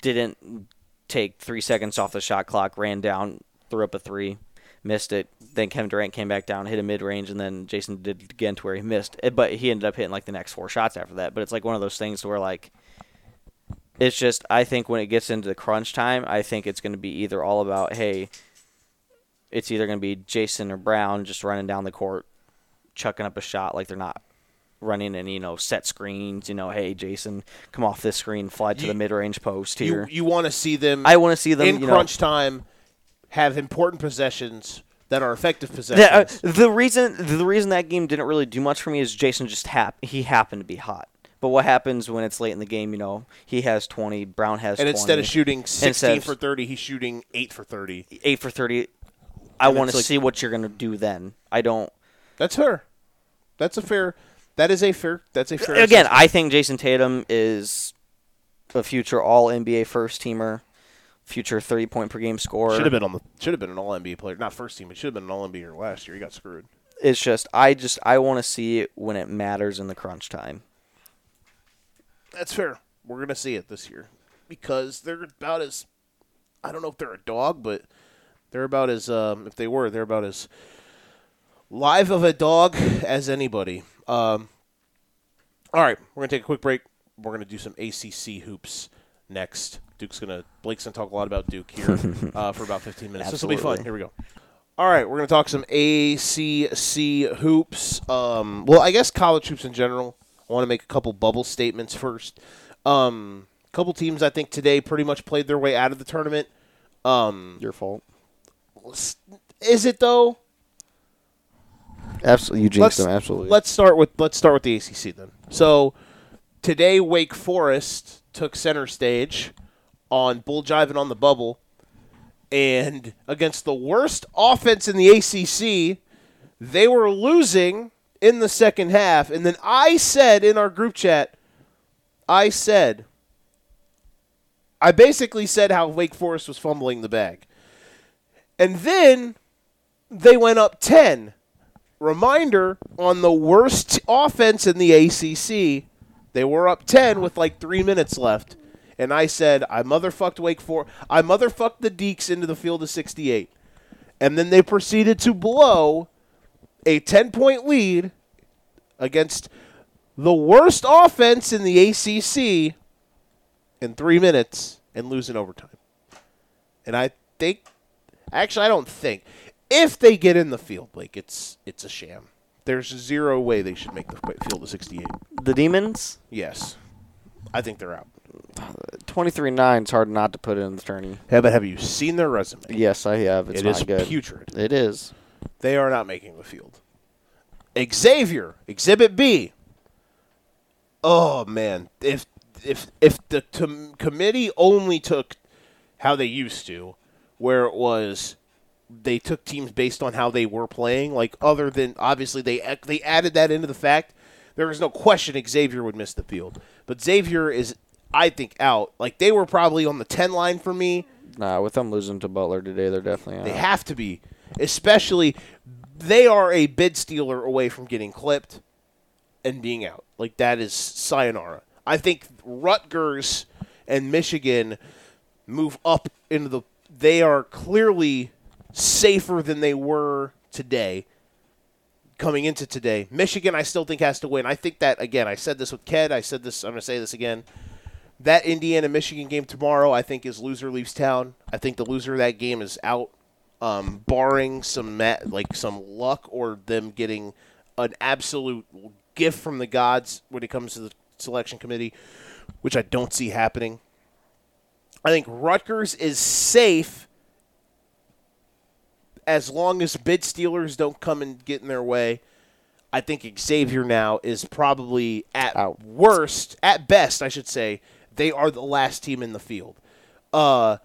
didn't take three seconds off the shot clock, ran down, threw up a three, missed it. Then Kevin Durant came back down, hit a mid range, and then Jayson did it again to where he missed. It, but he ended up hitting like the next four shots after that. But it's like one of those things where like it's just I think when it gets into the crunch time, I think it's going to be either all about hey, it's either going to be Jayson or Brown just running down the court, chucking up a shot like they're not running and you know set screens. You know, hey Jayson, come off this screen, fly to You- the mid range post you here. you want to see them I want to see them in you crunch know, time have important possessions that are effective The, possessions. uh, the reason the reason that game didn't really do much for me is Jayson just hap- he happened to be hot. But what happens when it's late in the game? You know, he has twenty, Brown has and 20, instead of shooting 16 of- for 30, he's shooting 8 for 30. eight for thirty. I want to like- see what you're gonna do then. I don't. That's fair. That's a fair. That is a fair. That's a fair. Again, assessment. I think Jayson Tatum is a future All NBA first teamer, future thirty point per game scorer. should have been on the should have been an All NBA player, not first team. But should have been an All NBA last year. He got screwed. It's just I just I want to see it when it matters in the crunch time. That's fair. We're gonna see it this year because they're about as. I don't know if they're a dog, but they're about as. Um, if they were, they're about as live of a dog as anybody. Um, all right, we're gonna take a quick break. We're gonna do some ACC hoops next. Duke's gonna Blake's gonna talk a lot about Duke here uh, for about 15 minutes. This will be fun. Here we go. All right, we're gonna talk some ACC hoops. Um, well, I guess college hoops in general. I want to make a couple bubble statements first. Um, a couple teams I think today pretty much played their way out of the tournament. Um, Your fault. is it though? Absolutely, you let's, jinxed them. Absolutely. Let's start with let's start with the ACC then. So today, Wake Forest took center stage on Bull Jiving on the bubble, and against the worst offense in the ACC, they were losing in the second half. And then I said in our group chat, I said, I basically said how Wake Forest was fumbling the bag, and then they went up ten reminder on the worst offense in the ACC. They were up 10 with like three minutes left. And I said, I motherfucked Wake Forest. I motherfucked the Deacs into the field of 68. And then they proceeded to blow a 10 point lead against the worst offense in the ACC in three minutes and lose in overtime. And I think, actually, I don't think if they get in the field, like it's it's a sham. There's zero way they should make the field of 68. the Demons. Yes, I think they're out. 23-9 It's hard not to put in the tourney. Yeah, but have you seen their resume? Yes, I have. It's It is good. putrid. It is. They are not making the field. Xavier, Exhibit B. Oh man, if if if the com- committee only took how they used to, where it was they took teams based on how they were playing, like other than obviously they they added that into the fact there is no question Xavier would miss the field, but Xavier is I think out. Like they were probably on the ten line for me. Nah, with them losing to Butler today, they're definitely out. They have to be, especially they are a bid stealer away from getting clipped and being out. Like that is sayonara. I think Rutgers and Michigan move up into the. They are clearly safer than they were today. Coming into today, Michigan, I still think has to win. I think that again. I said this with Ked. I said this. I'm going to say this again. That Indiana Michigan game tomorrow, I think, is loser leaves town. I think the loser of that game is out, um, barring some ma- like some luck or them getting an absolute gift from the gods when it comes to the selection committee, which I don't see happening. I think Rutgers is safe as long as bid stealers don't come and get in their way. I think Xavier now is probably at Out. worst, at best, I should say, they are the last team in the field. Uh,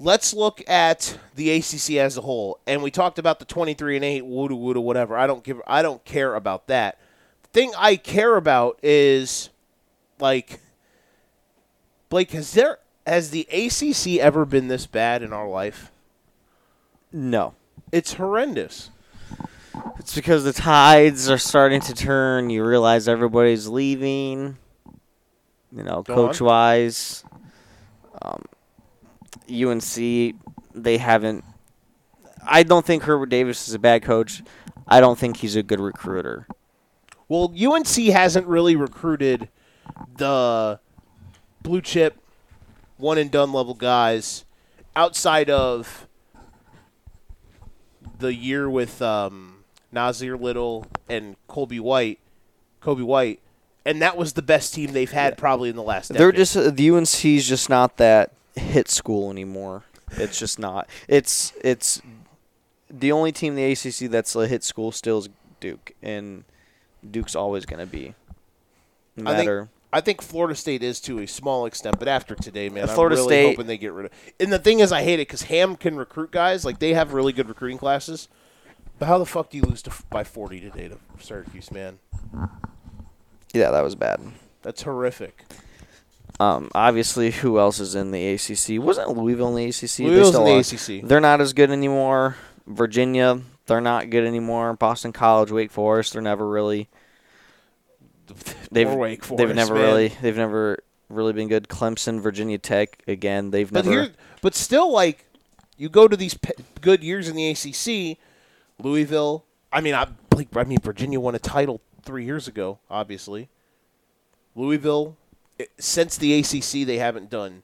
let's look at the ACC as a whole. And we talked about the 23 and 8 woota woota whatever. I don't give I don't care about that. thing I care about is like Blake. Has there has the ACC ever been this bad in our life? No. It's horrendous. It's because the tides are starting to turn. You realize everybody's leaving. You know, Go coach wise, um, UNC they haven't. I don't think Hubert Davis is a bad coach. I don't think he's a good recruiter. Well, UNC hasn't really recruited the blue chip, one and done level guys outside of the year with um, Nassir Little and Colby White, Coby White, and that was the best team they've had probably in the last. They're decade. just uh, the UNC's just not that hit school anymore. It's just not. It's it's the only team in the ACC that's a hit school still is Duke, and Duke's always going to be. No matter. I think Florida State is to a small extent, but after today, man, Florida I'm really State- hoping they get rid of. And the thing is, I hate it because Ham can recruit guys like they have really good recruiting classes. But how the fuck do you lose to, by 40 today to Syracuse, man? yeah, that was bad. That's horrific. Um, obviously, who else is in the ACC? Wasn't Louisville in the ACC? They Louisville's still in the are. ACC. They're not as good anymore. Virginia, they're not good anymore. Boston College, Wake Forest, they're never really. They've Wake they've never man. really they've never really been good. Clemson, Virginia Tech, again, they've But never. here, but still, like you go to these pe- good years in the ACC, Louisville. I mean, I, Blake, I mean, Virginia won a title three years ago. Obviously, Louisville. it- since the ACC, they haven't done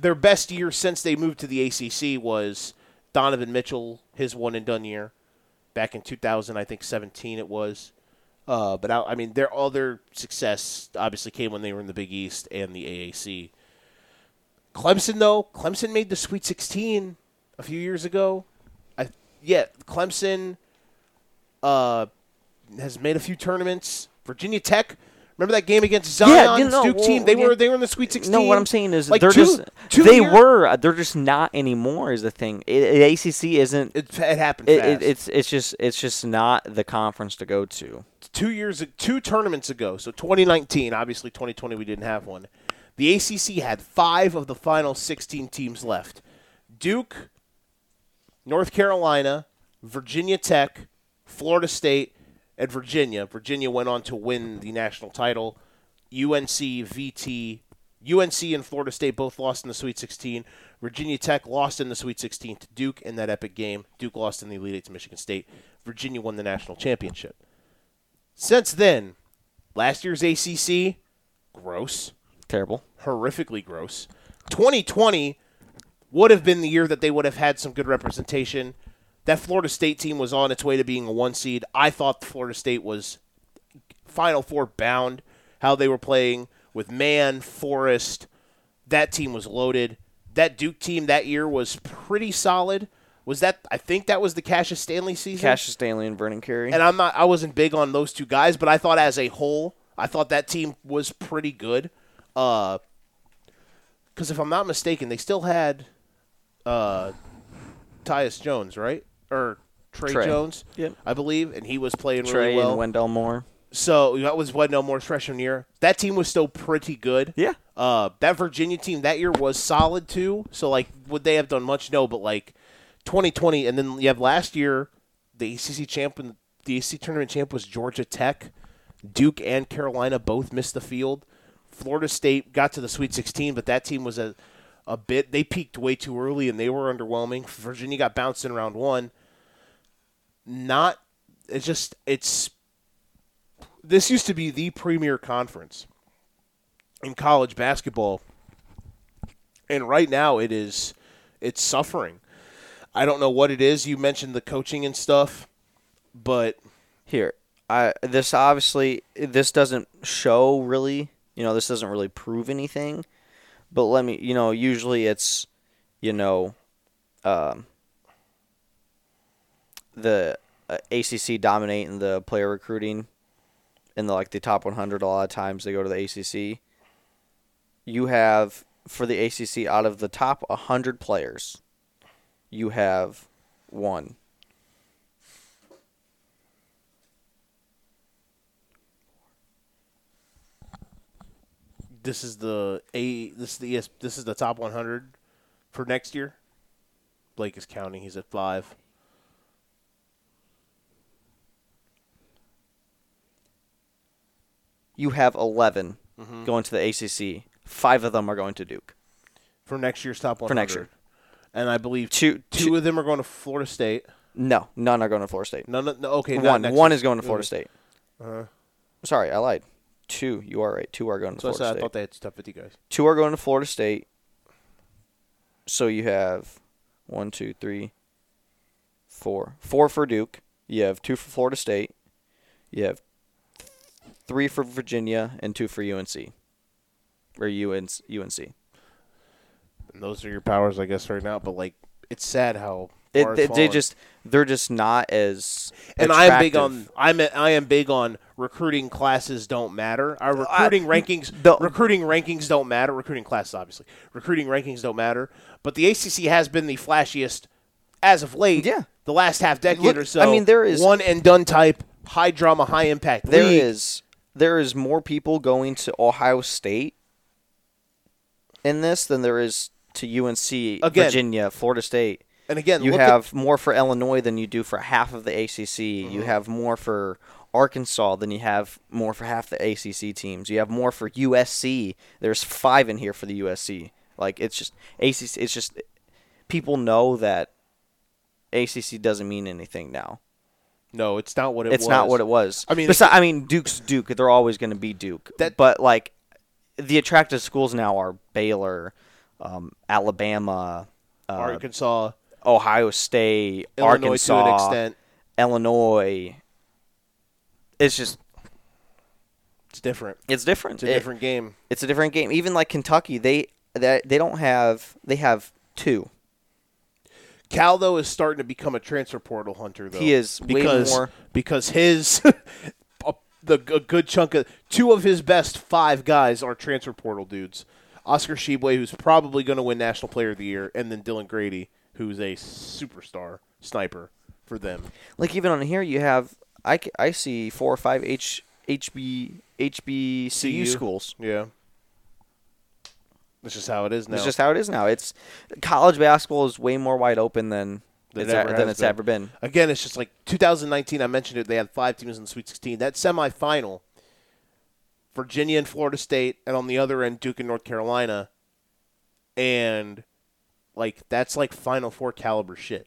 their best year since they moved to the ACC was Donovan Mitchell, his one and done year, back in 2000, I think 17 it was. Uh, but I, I mean, their other success obviously came when they were in the Big East and the AAC. Clemson though, Clemson made the Sweet 16 a few years ago. I yeah, Clemson uh, has made a few tournaments. Virginia Tech, remember that game against Zion Yeah, you know, Duke well, team? They yeah. were they were in the Sweet 16. No, what I'm saying is Like they're two- just two they year- were uh, they're just not anymore. Is the thing? It, it- ACC isn't. It, it happened it, it's it's just it's just not the conference to go to. two years, two tournaments ago. So 2019, obviously 2020 we didn't have one. The ACC had five of the final 16 teams left: Duke, North Carolina, Virginia Tech, Florida State, and Virginia. Virginia went on to win the national title. UNC, VT, UNC and Florida State both lost in the Sweet 16. Virginia Tech lost in the Sweet 16 to Duke in that epic game. Duke lost in the Elite Eight to Michigan State. Virginia won the national championship. Since then, last year's ACC, gross, Terrible. horrifically gross. 2020 would have been the year that they would have had some good representation. That Florida State team was on its way to being a one seed. I thought Florida State was Final Four bound. How they were playing with Man, Forest, that team was loaded. That Duke team that year was pretty solid. Was that? I think that was the Cassius Stanley season. Cassius Stanley and Vernon Carey. And I'm not. I wasn't big on those two guys, but I thought as a whole, I thought that team was pretty good. Uh, because if I'm not mistaken, they still had uh, Tyus Jones, right? Or Trey, Trey. Jones, Yep. I believe, and he was playing Trey really well. and Wendell Moore. so that was Wendell Moore's freshman year. That team was still pretty good. Yeah. Uh, that Virginia team that year was solid too. So like, would they have done much? No, but like, 2020, and then you have last year, the ACC champion, the ACC tournament champ was Georgia Tech. Duke and Carolina both missed the field. Florida State got to the Sweet 16, but that team was a a bit. They peaked way too early and they were underwhelming. Virginia got bounced in round one. Not. It's just it's this used to be the premier conference in college basketball and right now it is it's suffering i don't know what it is you mentioned the coaching and stuff but Here, I this obviously this doesn't show really. You know, this doesn't really prove anything. But let me, you know, usually it's, you know, um, the uh, ACC dominating the player recruiting in the like the top 100 a lot of times they go to the ACC. You have for the ACC out of the top 100 players, you have one. this is the a this is the ES, this is the top 100 for next year. Blake is counting. He's at five. You have 11 Mm-hmm. going to the ACC. Five of them are going to Duke. for next year's top 100. For next year. And I believe Two, two two of them are going to Florida State. no, none are going to Florida State. No, no, no okay. one next one year. is going to Florida Uh, State. Uh-huh. Sorry, I lied. Two, you are right. Two are going to So I, Florida said I State. thought they had top 50 guys. Two are going to Florida State. So you have one, two, three, four. Four for Duke. You have two for Florida State. You have three for Virginia and two for UNC. Or UNC. UNC. And those are your powers, I guess, right now. But like, it's sad how It, far they, it's they fallen. just they're just not as and I'm big attractive. on I'm a, I am big on recruiting classes don't matter. Our uh, recruiting rankings the- recruiting rankings don't matter. Recruiting classes obviously. Recruiting rankings don't matter. But the ACC has been the flashiest as of late. Yeah. The last half decade Look, or so. I mean, there is- one and done type, high drama, high impact. There league. There is more people going to Ohio State in this than there is to UNC, Again. Virginia, Florida State. And again, You look at- have more for Illinois than you do for half of the ACC. Mm-hmm. You have more for Arkansas than you have more for half the ACC teams. You have more for USC. There's five in here for the USC. Like it's just ACC. It's just people know that ACC doesn't mean anything now. No, it's not what it it's was. It's not what it was. I mean, Besi- I mean, Duke's Duke. They're always going to be Duke. That- but like, the attractive schools now are Baylor, um, Alabama, uh, Arkansas, Ohio State, Illinois Arkansas, to an extent. Illinois. It's just It's different. it's different. It's a It- different game. it's a different game. Even like Kentucky, they they, they don't have they have two. Cal though is starting to become a transfer portal hunter though. He is way because more- because his the a good chunk of two of his best five guys are transfer portal dudes. Oscar Tshiebwe, who's probably going to win National Player of the Year, and then Dylan Grady, who's a superstar sniper for them. Like even on here, you have I, I see four or five H HB HBCU CU. schools. Yeah, that's just how it is now. It's just how it is now. It's college basketball is way more wide open than Than it's ever than it's been. ever been. Again, it's just like 2019. I mentioned it. They had five teams in the Sweet 16. That semifinal, Virginia and Florida State, and on the other end, Duke and North Carolina, and like that's like Final Four caliber shit.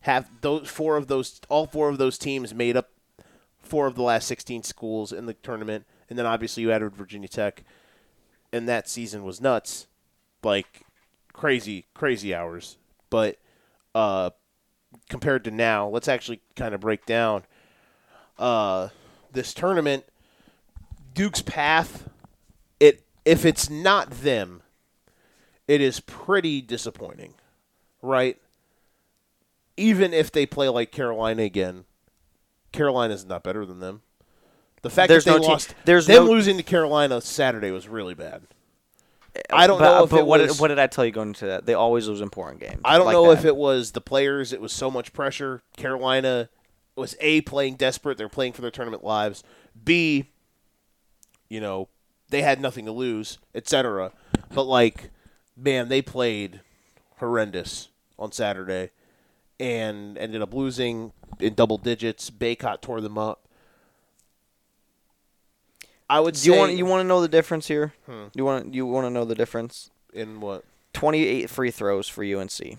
Have those four of those, all four of those teams made up four of the last 16 schools in the tournament, and then obviously you added Virginia Tech, and that season was nuts, like crazy, crazy hours. But uh, compared to now, let's actually kind of break down uh, this tournament. Duke's path, it if it's not them, it is pretty disappointing, right? Even if they play like Carolina again, Carolina's not better than them. The fact There's that they no lost, there's them no- losing to Carolina Saturday was really bad. Uh, I don't but, know uh, if but it what was, did, what did I tell you going into that? They always lose important games. I don't like know that. if it was the players. It was so much pressure. Carolina was a playing desperate. They're playing for their tournament lives. B, you know, they had nothing to lose, etc. But like, man, they played horrendous on Saturday, and ended up losing in double digits. Bacot tore them up. I would Do say you want you want to know the difference here? Hmm. You want you want to know the difference? in what Twenty eight free throws for UNC.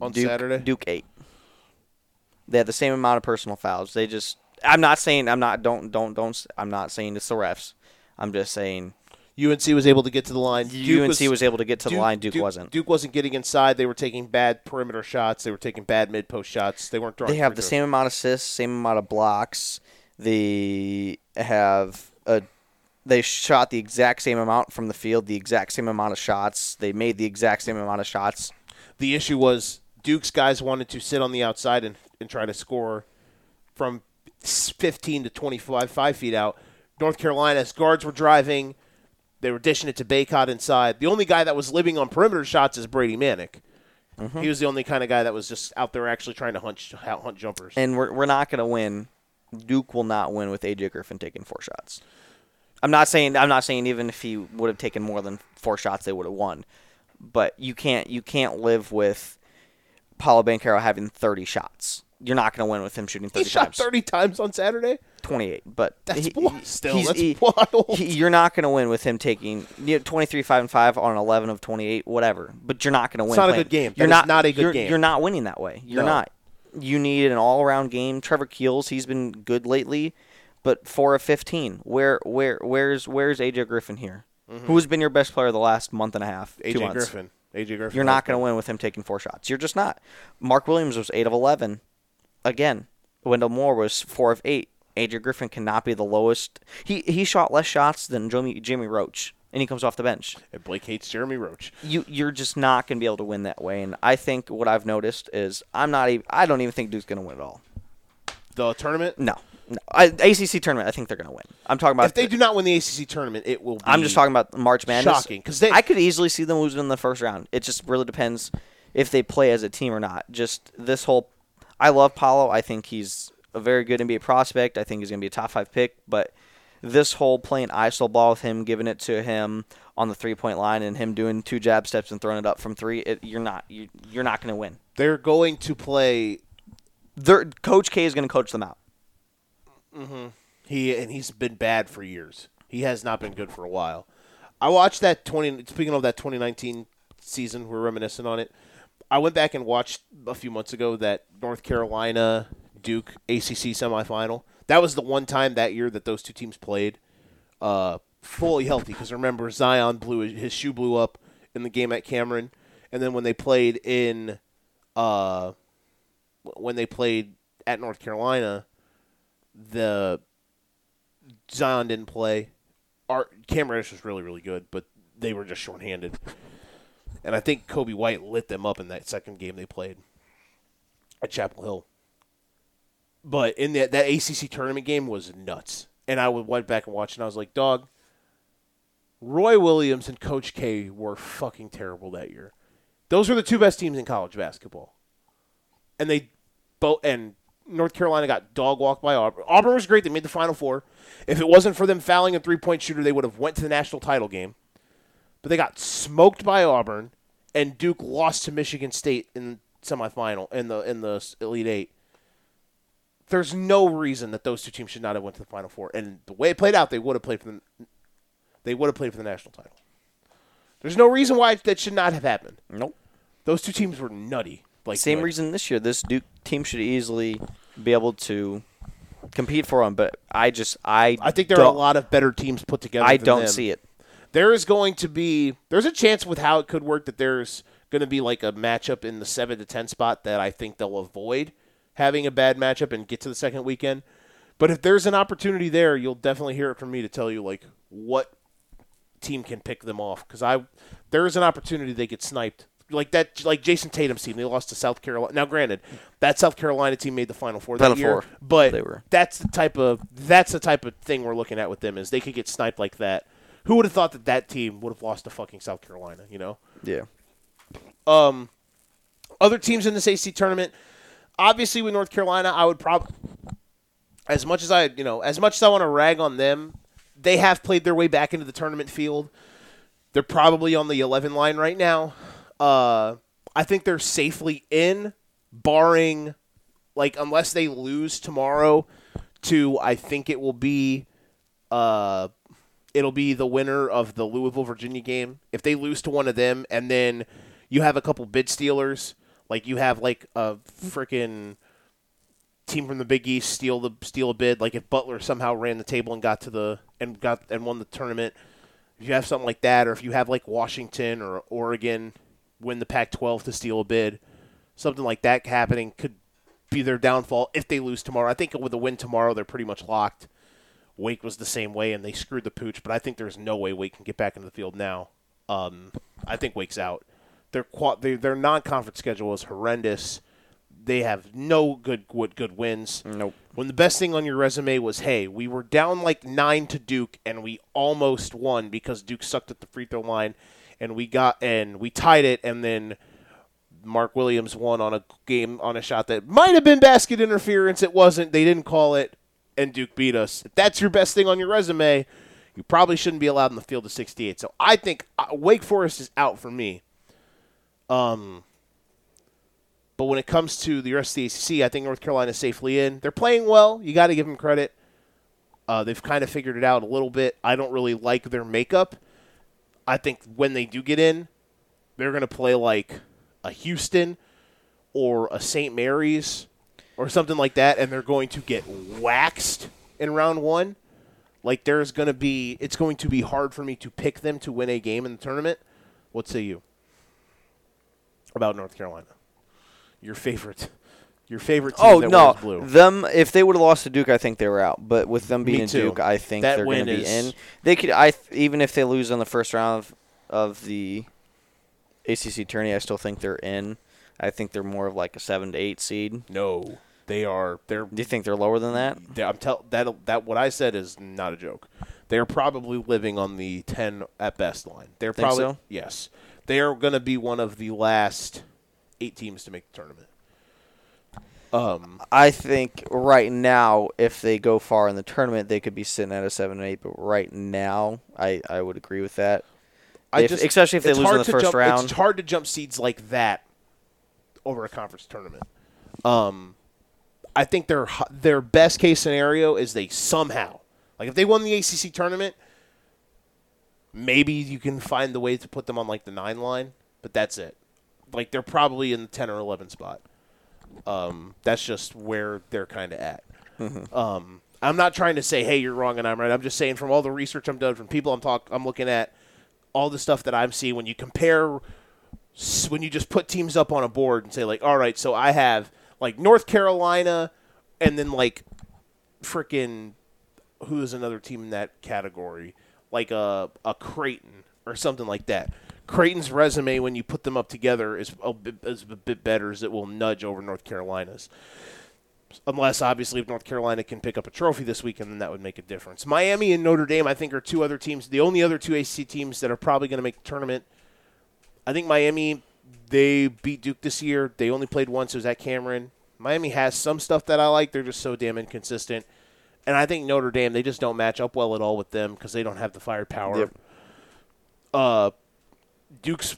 on Duke, Saturday. Duke eight. They had the same amount of personal fouls. They just. I'm not saying. I'm not. Don't. Don't. Don't. I'm not saying it's the refs. I'm just saying UNC was able to get to the line. Duke UNC was, able to get to the line. Duke, wasn't. Duke wasn't getting inside. They were taking bad perimeter shots. They were taking bad mid post shots. They weren't throwing. They have the throws. same amount of assists, same amount of blocks. They have a. They shot the exact same amount from the field, the exact same amount of shots. They made the exact same amount of shots. The issue was Duke's guys wanted to sit on the outside and, and try to score from 15 to 25, five feet out. North Carolina's guards were driving. They were dishing it to Bacot inside. The only guy that was living on perimeter shots is Brady Manek. Mm-hmm. He was the only kind of guy that was just out there actually trying to hunt hunt jumpers. And we're, we're not going to win. Duke will not win with AJ Griffin taking four shots. I'm not saying I'm not saying even if he would have taken more than four shots, they would have won. But you can't you can't live with Paolo Banchero having 30 shots. You're not going to win with him shooting 30 He shot times. 30 times on Saturday. 28, but That's he-. Still, that's he- wild. he- you're not going to win with him taking you know, 23 5 and 5 on 11 of 28 whatever but you're not going to win It's not a good game. you're That not not a good you're, game. you're not winning that way you're No. not you need an all-around game Trevor Keels he's been good lately but 4 of 15 where where where's where's AJ Griffin here mm-hmm. who's been your best player the last month and a half AJ Griffin. AJ Griffin. you're not going to win with him taking four shots. You're just not. Mark Williams was eight of eleven. Again, Wendell Moore was four of eight. AJ Griffin cannot be the lowest. He he shot less shots than Jimmy, Jimmy Roach, and he comes off the bench. And Blake hates Jeremy Roach. You you're just not going to be able to win that way. And I think what I've noticed is I'm not even. I don't even think Duke's going to win at all. The tournament. No, no. I, ACC tournament. I think they're going to win. I'm talking about. If they do not win the ACC tournament, it will. be I'm just talking about March Madness. Shocking, 'cause they- I could easily see them losing in the first round. It just really depends if they play as a team or not. Just this whole, I love Paolo. I think he's a very good NBA prospect. I think he's going to be a top five pick. But this whole playing iso ball with him, giving it to him on the three point line, and him doing two jab steps and throwing it up from three, it, you're not you, you're not going to win. They're going to play. They're, Coach K is going to coach them out. Mm-hmm. He and he's been bad for years. He has not been good for a while. I watched that twenty. Speaking of that 2019 season, we're reminiscing on it. I went back and watched a few months ago that North Carolina Duke ACC semifinal. That was the one time that year that those two teams played uh, fully healthy. Because remember, Zion blew his shoe blew up in the game at Cameron, and then when they played in, uh, when they played at North Carolina, the Zion didn't play. Our Cam Reddish was really really good, but they were just shorthanded. And I think Coby White lit them up in that second game they played at Chapel Hill. But in that that ACC tournament game was nuts, and I went back and watched, and I was like, "Dog, Roy Williams and Coach K were fucking terrible that year. Those were the two best teams in college basketball, and they both and North Carolina got dog walked by Auburn. Auburn was great; they made the Final Four. If it wasn't for them fouling a three point shooter, they would have went to the national title game. But they got smoked by Auburn, and Duke lost to Michigan State in the semifinal in the in the Elite Eight. There's no reason that those two teams should not have went to the Final Four, and the way it played out, they would have played for the they would have played for the national title. There's no reason why that should not have happened. Nope. Those two teams were nutty. Like Same good. reason this year. This Duke team should easily be able to compete for them, but I just I I think there are a lot of better teams put together. I don't them. see it. There is going to be there's a chance with how it could work that there's going to be like a matchup in the seven to ten spot that I think they'll avoid having a bad matchup and get to the second weekend. But if there's an opportunity there, you'll definitely hear it from me to tell you like what team can pick them off because I there is an opportunity they get sniped like that like Jayson Tatum's team they lost to South Carolina. Now granted, that South Carolina team made the Final Four that Final year, Four. but that's the type of that's the type of thing we're looking at with them is they could get sniped like that. Who would have thought that that team would have lost to fucking South Carolina? You know. Yeah. Um, other teams in this AC tournament, obviously with North Carolina, I would probably, as much as I, you know, as much as I want to rag on them, they have played their way back into the tournament field. They're probably on the 11 line right now. Uh, I think they're safely in, barring, like, unless they lose tomorrow to, I think it will be, uh, it'll be the winner of the Louisville Virginia game. If they lose to one of them, and then you have a couple bid stealers, like you have like a freaking team from the Big East steal the steal a bid. Like if Butler somehow ran the table and got to the and got and won the tournament, if you have something like that, or if you have like Washington or Oregon win the Pac-12 to steal a bid, something like that happening could be their downfall if they lose tomorrow. I think with a win tomorrow, they're pretty much locked. Wake was the same way, and they screwed the pooch. But I think there's no way Wake can get back into the field now. Um, I think Wake's out. Their their, their non-conference schedule is horrendous. They have no good good, good wins. Nope. When the best thing on your resume was, hey, we were down like nine to Duke, and we almost won because Duke sucked at the free throw line, and we got and we tied it, and then Mark Williams won on a game on a shot that might have been basket interference. It wasn't. They didn't call it, and Duke beat us. If that's your best thing on your resume, You probably shouldn't be allowed in the field of 68. So I think uh, Wake Forest is out for me. Um, but when it comes to the rest of the ACC, I think North Carolina is safely in. They're playing well. You got to give them credit. Uh, they've kind of figured it out a little bit. I don't really like their makeup. I think when they do get in, they're going to play like a Houston or a St. Mary's or something like that, and they're going to get waxed in round one. Like there's going to be, it's going to be hard for me to pick them to win a game in the tournament. What say you about North Carolina? Your favorite, your favorite team Oh that no, blue. them if they would have lost to Duke, I think they were out. But with them being. Duke, I think That they're going to be in. They could, I th- even if they lose on the first round of, of the ACC tourney, I still think they're in. I think they're more of like a seven to eight seed. No, they are. They're. Do you think they're lower than that? I'm tell that that what I said is not a joke. They're probably living on the ten at best line. They're Think probably so? yes. They are going to be one of the last eight teams to make the tournament. Um, I think right now, if they go far in the tournament, they could be sitting at a seven and eight. But right now, I, I would agree with that. I If- just especially if they lose in the first jump, round. It's hard to jump seeds like that over a conference tournament. Um, I think their their best case scenario is they somehow like if they won the ACC tournament, maybe you can find the way to put them on like the nine line, but that's it. Like they're probably in the ten or eleven spot. Um, that's just where they're kind of at. Um, I'm not trying to say, hey, you're wrong and I'm right. I'm just saying from all the research I'm done, from people I'm talk, I'm looking at, all the stuff that I'm seeing. When you compare, when you just put teams up on a board and say like, all right, so I have like North Carolina, and then like, freaking, who is another team in that category? Like a a Creighton or something like that. Creighton's resume, when you put them up together, is a bit, is a bit better, as it will nudge over North Carolina's unless obviously if North Carolina can pick up a trophy this weekend, then that would make a difference. Miami and Notre Dame, I think, are two other teams, the only other two ACC teams that are probably going to make the tournament. I think Miami, they beat Duke this year. They only played once. It was at Cameron. Miami has some stuff that I like. They're just so damn inconsistent. And I think Notre Dame, they just don't match up well at all with them because they don't have the firepower. Yep. Uh, Duke's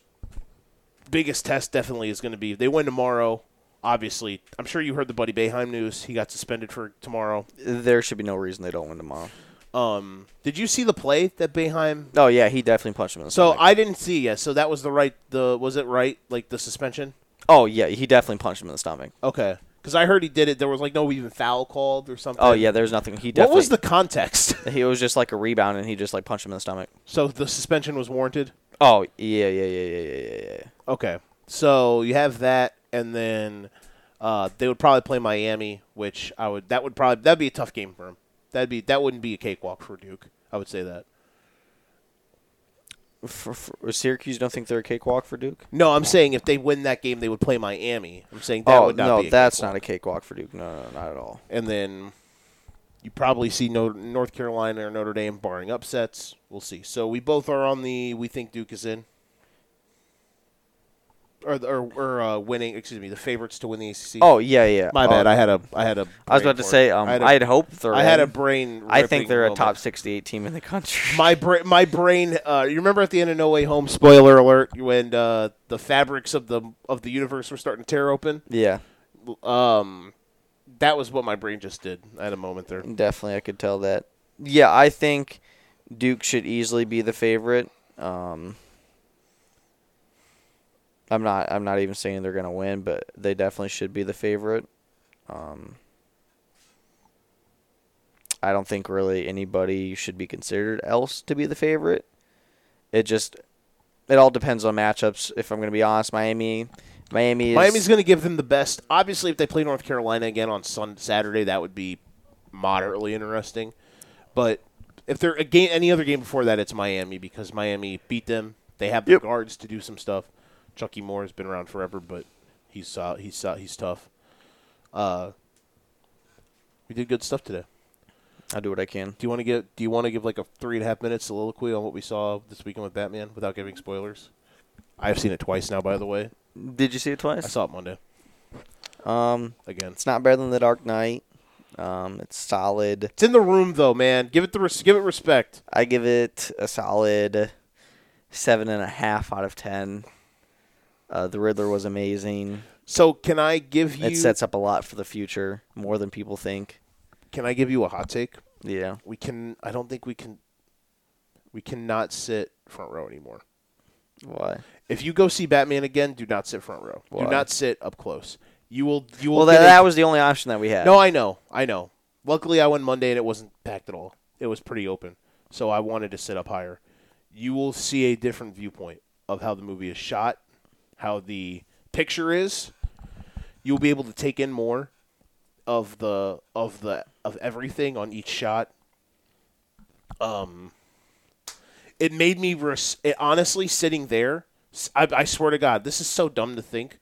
biggest test definitely is going to be they win tomorrow. Obviously, I'm sure you heard the Buddy Boeheim news. He got suspended for tomorrow. There should be no reason they don't win tomorrow. Um, did you see the play that Bayheim? Oh yeah, he definitely punched him in the So stomach. I didn't see yet. So that was the right. The was it right? Like the suspension? oh yeah, he definitely punched him in the stomach. Okay, because I heard he did it. There was like no even foul called or something. Oh yeah, there's nothing. He What was the context? He was just like a rebound, and he just like punched him in the stomach. so the suspension was warranted. Oh yeah, yeah, yeah, yeah, yeah, yeah, yeah. Okay, so you have that, and then uh, they would probably play Miami, which I would. That would probably that'd be a tough game for him. That'd be that wouldn't be a cakewalk for Duke. I would say that. For, for Syracuse, don't think they're a cakewalk for Duke. No, I'm saying if they win that game, they would play Miami. I'm saying that oh would not no, be. That's cakewalk. not a cakewalk for Duke. No, no, not at all. And then you probably see no, North Carolina or Notre Dame barring upsets. We'll see. So we both are on the we think Duke is in. Or, or, or uh, winning, excuse me, the favorites to win the ACC. Oh yeah, yeah. my Oh, bad. I had a, I had a. I was about to say, um, I had a- I'd hope. I had a brain. I think they're a moment. top 68 team in the country. My brain, my brain. Uh, you remember at the end of No Way Home? Spoiler alert! When uh, the fabrics of the of the universe were starting to tear open. yeah, Um, that was what my brain just did. I had a moment there. definitely, I could tell that. Yeah, I think Duke should easily be the favorite. Um, I'm not. I'm not even saying they're gonna win, but they definitely should be the favorite. Um, I don't think really anybody should be considered else to be the favorite. It just it all depends on matchups. If I'm gonna be honest, Miami, Miami is Miami's going to give them the best. Obviously, if they play North Carolina again on Sun Saturday, that would be moderately interesting. But if they're a game, any other game before that, it's Miami because Miami beat them. They have the Yep. guards to do some stuff. Chucky Moore has been around forever, but he's uh, he's uh, he's tough. Uh, we did good stuff today. I'll do what I can. Do you want to get? Do you want to give like a three and a half minute soliloquy on what we saw this weekend with Batman without giving spoilers? I've seen it twice now, by the way. Did you see it twice? I saw it Monday Um, again. it's not better than The Dark Knight. Um, it's solid. It's in the room though, man. Give it the res- give it respect. I give it a solid seven and a half out of ten. Uh, the Riddler was amazing. So can I give you It sets up a lot for the future, more than people think. can I give you a hot take? Yeah. We can I don't think we can we cannot sit front row anymore. Why? If you go see Batman again, do not sit front row. Why? Do not sit up close. You will you will Well, that, a- that was the only option that we had. No, I know. I know. Luckily I went Monday and it wasn't packed at all. It was pretty open. So I wanted to sit up higher. You will see a different viewpoint of how the movie is shot, how the picture is. You'll be able to take in more of the of the of everything on each shot. Um it made me res- it, honestly sitting there I swear to god this is so dumb to think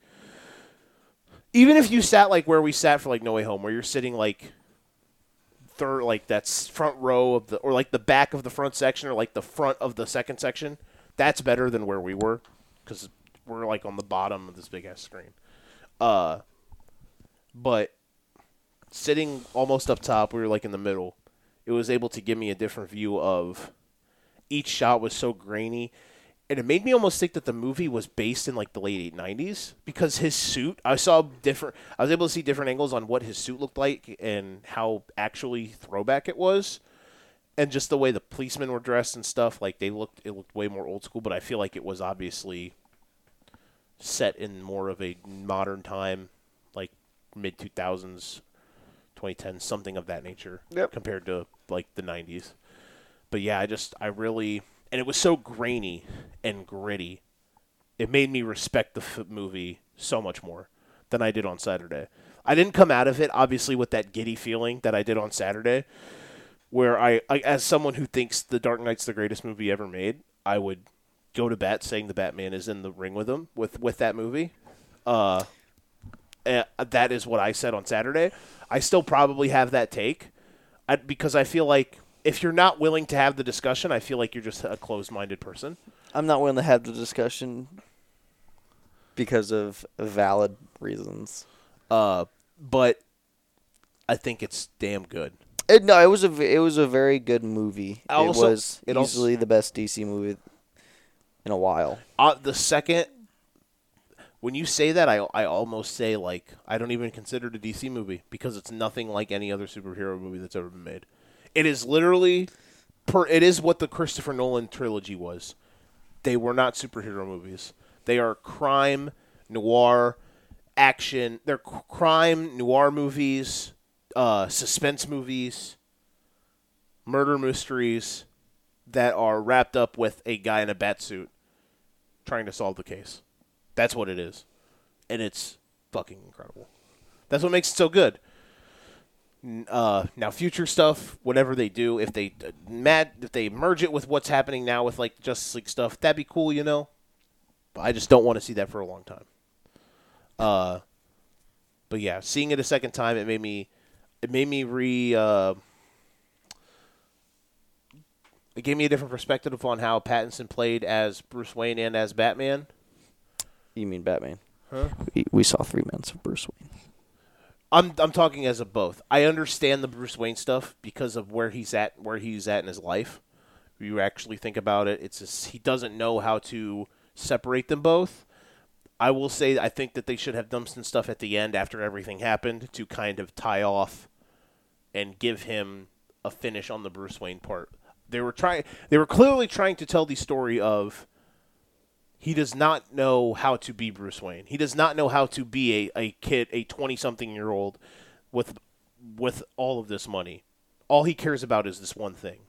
even if you sat like where we sat for like no way home where you're sitting like third like that's front row of the or like the back of the front section or like the front of the second section that's better than where we were because we're like on the bottom of this big ass screen. Uh but sitting almost up top we were like in the middle it was able to give me a different view of each shot was so grainy and it made me almost think that the movie was based in like the late 90s because his suit i saw different i was able to see different angles on what his suit looked like and how actually throwback it was and just the way the policemen were dressed and stuff like they looked it looked way more old school but i feel like it was obviously set in more of a modern time like mid 2000s 2010 something of that nature Yep. compared to like the 90s but yeah, I just I really and it was so grainy and gritty. It made me respect the f- movie so much more than I did on Saturday. I didn't come out of it obviously with that giddy feeling that I did on Saturday, where I, I as someone who thinks The Dark Knight's the greatest movie ever made, I would go to bat saying the Batman is in the ring with him with with that movie. Uh, eh, that is what I said on Saturday. I still probably have that take, I, because I feel like if you're not willing to have the discussion, I feel like you're just a closed-minded person. I'm not willing to have the discussion because of valid reasons. Uh, but I think it's damn good. It, no, it was a it was a very good movie. Also- it was it also- easily the best DC movie in a while. Uh, the second, when you say that, I I almost say like I don't even consider it a DC movie because it's nothing like any other superhero movie that's ever been made. It is literally, per it is what the Christopher Nolan trilogy was. They were not superhero movies. They are crime, noir, action. They're crime, noir movies, uh, suspense movies, murder mysteries that are wrapped up with a guy in a bat suit trying to solve the case. That's what it is. And it's fucking incredible. That's what makes it so good. Uh, now, future stuff, whatever they do, if they uh, mad, if they merge it with what's happening now with like Justice League stuff, that'd be cool, you know. But I just don't want to see that for a long time. Uh, but yeah, seeing it a second time, it made me, it made me re. Uh, it gave me a different perspective on how Pattinson played as Bruce Wayne and as Batman. You mean Batman? Huh? We, we saw three months of Bruce Wayne. I'm I'm talking as of both. I understand the Bruce Wayne stuff because of where he's at, where he's at in his life. If you actually think about it, it's just, he doesn't know how to separate them both. I will say I think that they should have done some stuff at the end after everything happened to kind of tie off and give him a finish on the Bruce Wayne part. They were trying they were clearly trying to tell the story of he does not know how to be Bruce Wayne. He does not know how to be a, a kid, a 20 something year old with with all of this money. All he cares about is this one thing.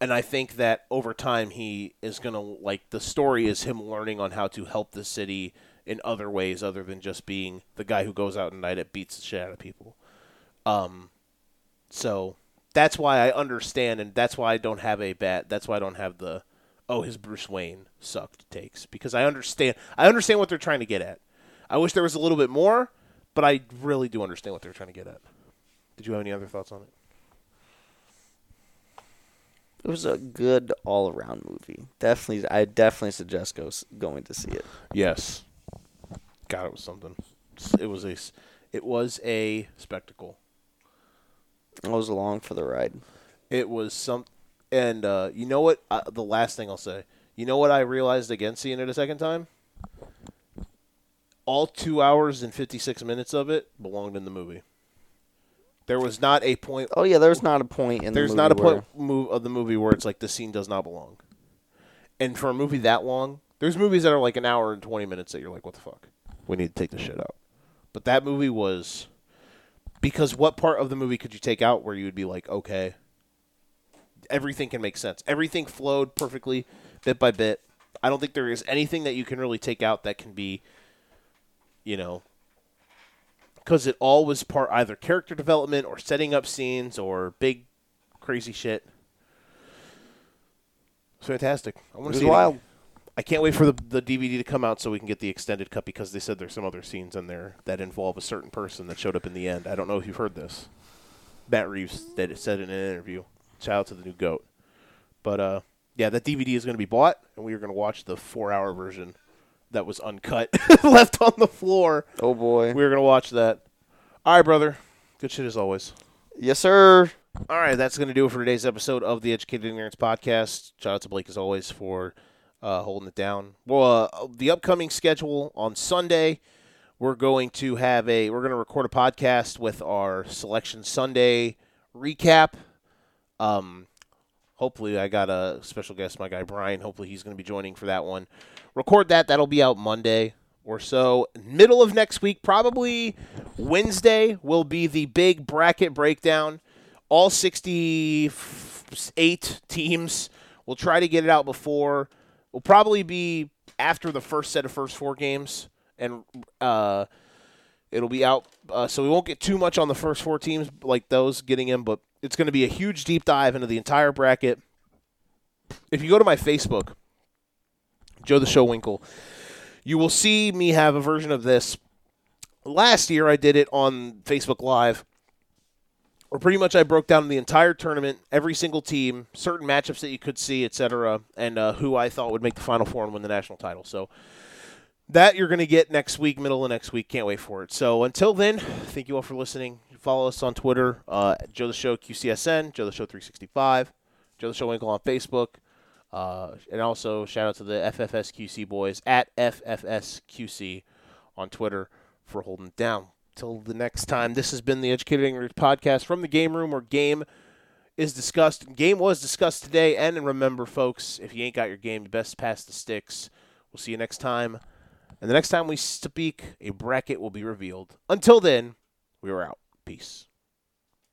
And I think that over time he is going to like the story is him learning on how to help the city in other ways other than just being the guy who goes out at night and beats the shit out of people. Um so that's why I understand and that's why I don't have a bat. That's why I don't have the oh his Bruce Wayne sucked takes because I understand I understand what they're trying to get at. I wish there was a little bit more, but I really do understand what they're trying to get at. Did you have any other thoughts on it? It was a good all around movie. Definitely, I definitely suggest go, going to see it. Yes. God, it was something. It was a It was a spectacle. I was along for the ride. It was some, and uh, you know what? Uh, the last thing I'll say. You know what I realized again seeing it a second time? All two hours and fifty six minutes of it belonged in the movie. There was not a point. Oh yeah, there's not a point in There's the not a movie point move of the movie where it's like the scene does not belong. And for a movie that long, there's movies that are like an hour and twenty minutes that you're like, what the fuck? We need to take the shit out. But that movie was because what part of the movie could you take out where you would be like, okay, everything can make sense. Everything flowed perfectly, bit by bit. I don't think there is anything that you can really take out that can be, you know, because it all was part either character development or setting up scenes or big crazy shit. It's fantastic. I want to see wild. It. I can't wait for the, the DVD to come out so we can get the extended cut because they said there's some other scenes in there that involve a certain person that showed up in the end. I don't know if you've heard this. Matt Reeves that it said in an interview. Shout out to the new goat. But uh, yeah, that DVD is going to be bought, and we are going to watch the four-hour version that was uncut, left on the floor. Oh boy. We're going to watch that. All right, brother. Good shit as always. yes, sir. All right, that's going to do it for today's episode of the Educated Ignorance Podcast. Shout out to Blake as always for uh, holding it down. Well, uh, the upcoming schedule on Sunday, we're going to have a we're going to record a podcast with our Selection Sunday recap. Um, hopefully, I got a special guest, my guy Brian. Hopefully, he's going to be joining for that one. Record that. That'll be out Monday or so. Middle of next week, probably Wednesday, will be the big bracket breakdown all 68 teams. We'll try to get it out before. Will probably be after the first set of first four games, and uh, it'll be out. Uh, so we won't get too much on the first four teams like those getting in, but it's going to be a huge deep dive into the entire bracket. If you go to my Facebook, Joe the Show Winkle, you will see me have a version of this. Last year I did it on Facebook Live where pretty much I broke down the entire tournament, every single team, certain matchups that you could see, etc., and uh, who I thought would make the Final Four and win the national title. So that you're going to get next week, middle of next week. Can't wait for it. So until then, thank you all for listening. Follow us on Twitter, uh, Joe the Show QCSN, Joe the Show 365, Joe the Show Winkle on Facebook, uh, and also shout out to the FFSQC boys at FFSQC on Twitter for holding it down till the next time. This has been the Educated Ignorance podcast from the game room where game is discussed. Game was discussed today. And remember, folks, if you ain't got your game, you best pass the sticks. We'll see you next time. And the next time we speak, a bracket will be revealed. Until then, we are out. Peace.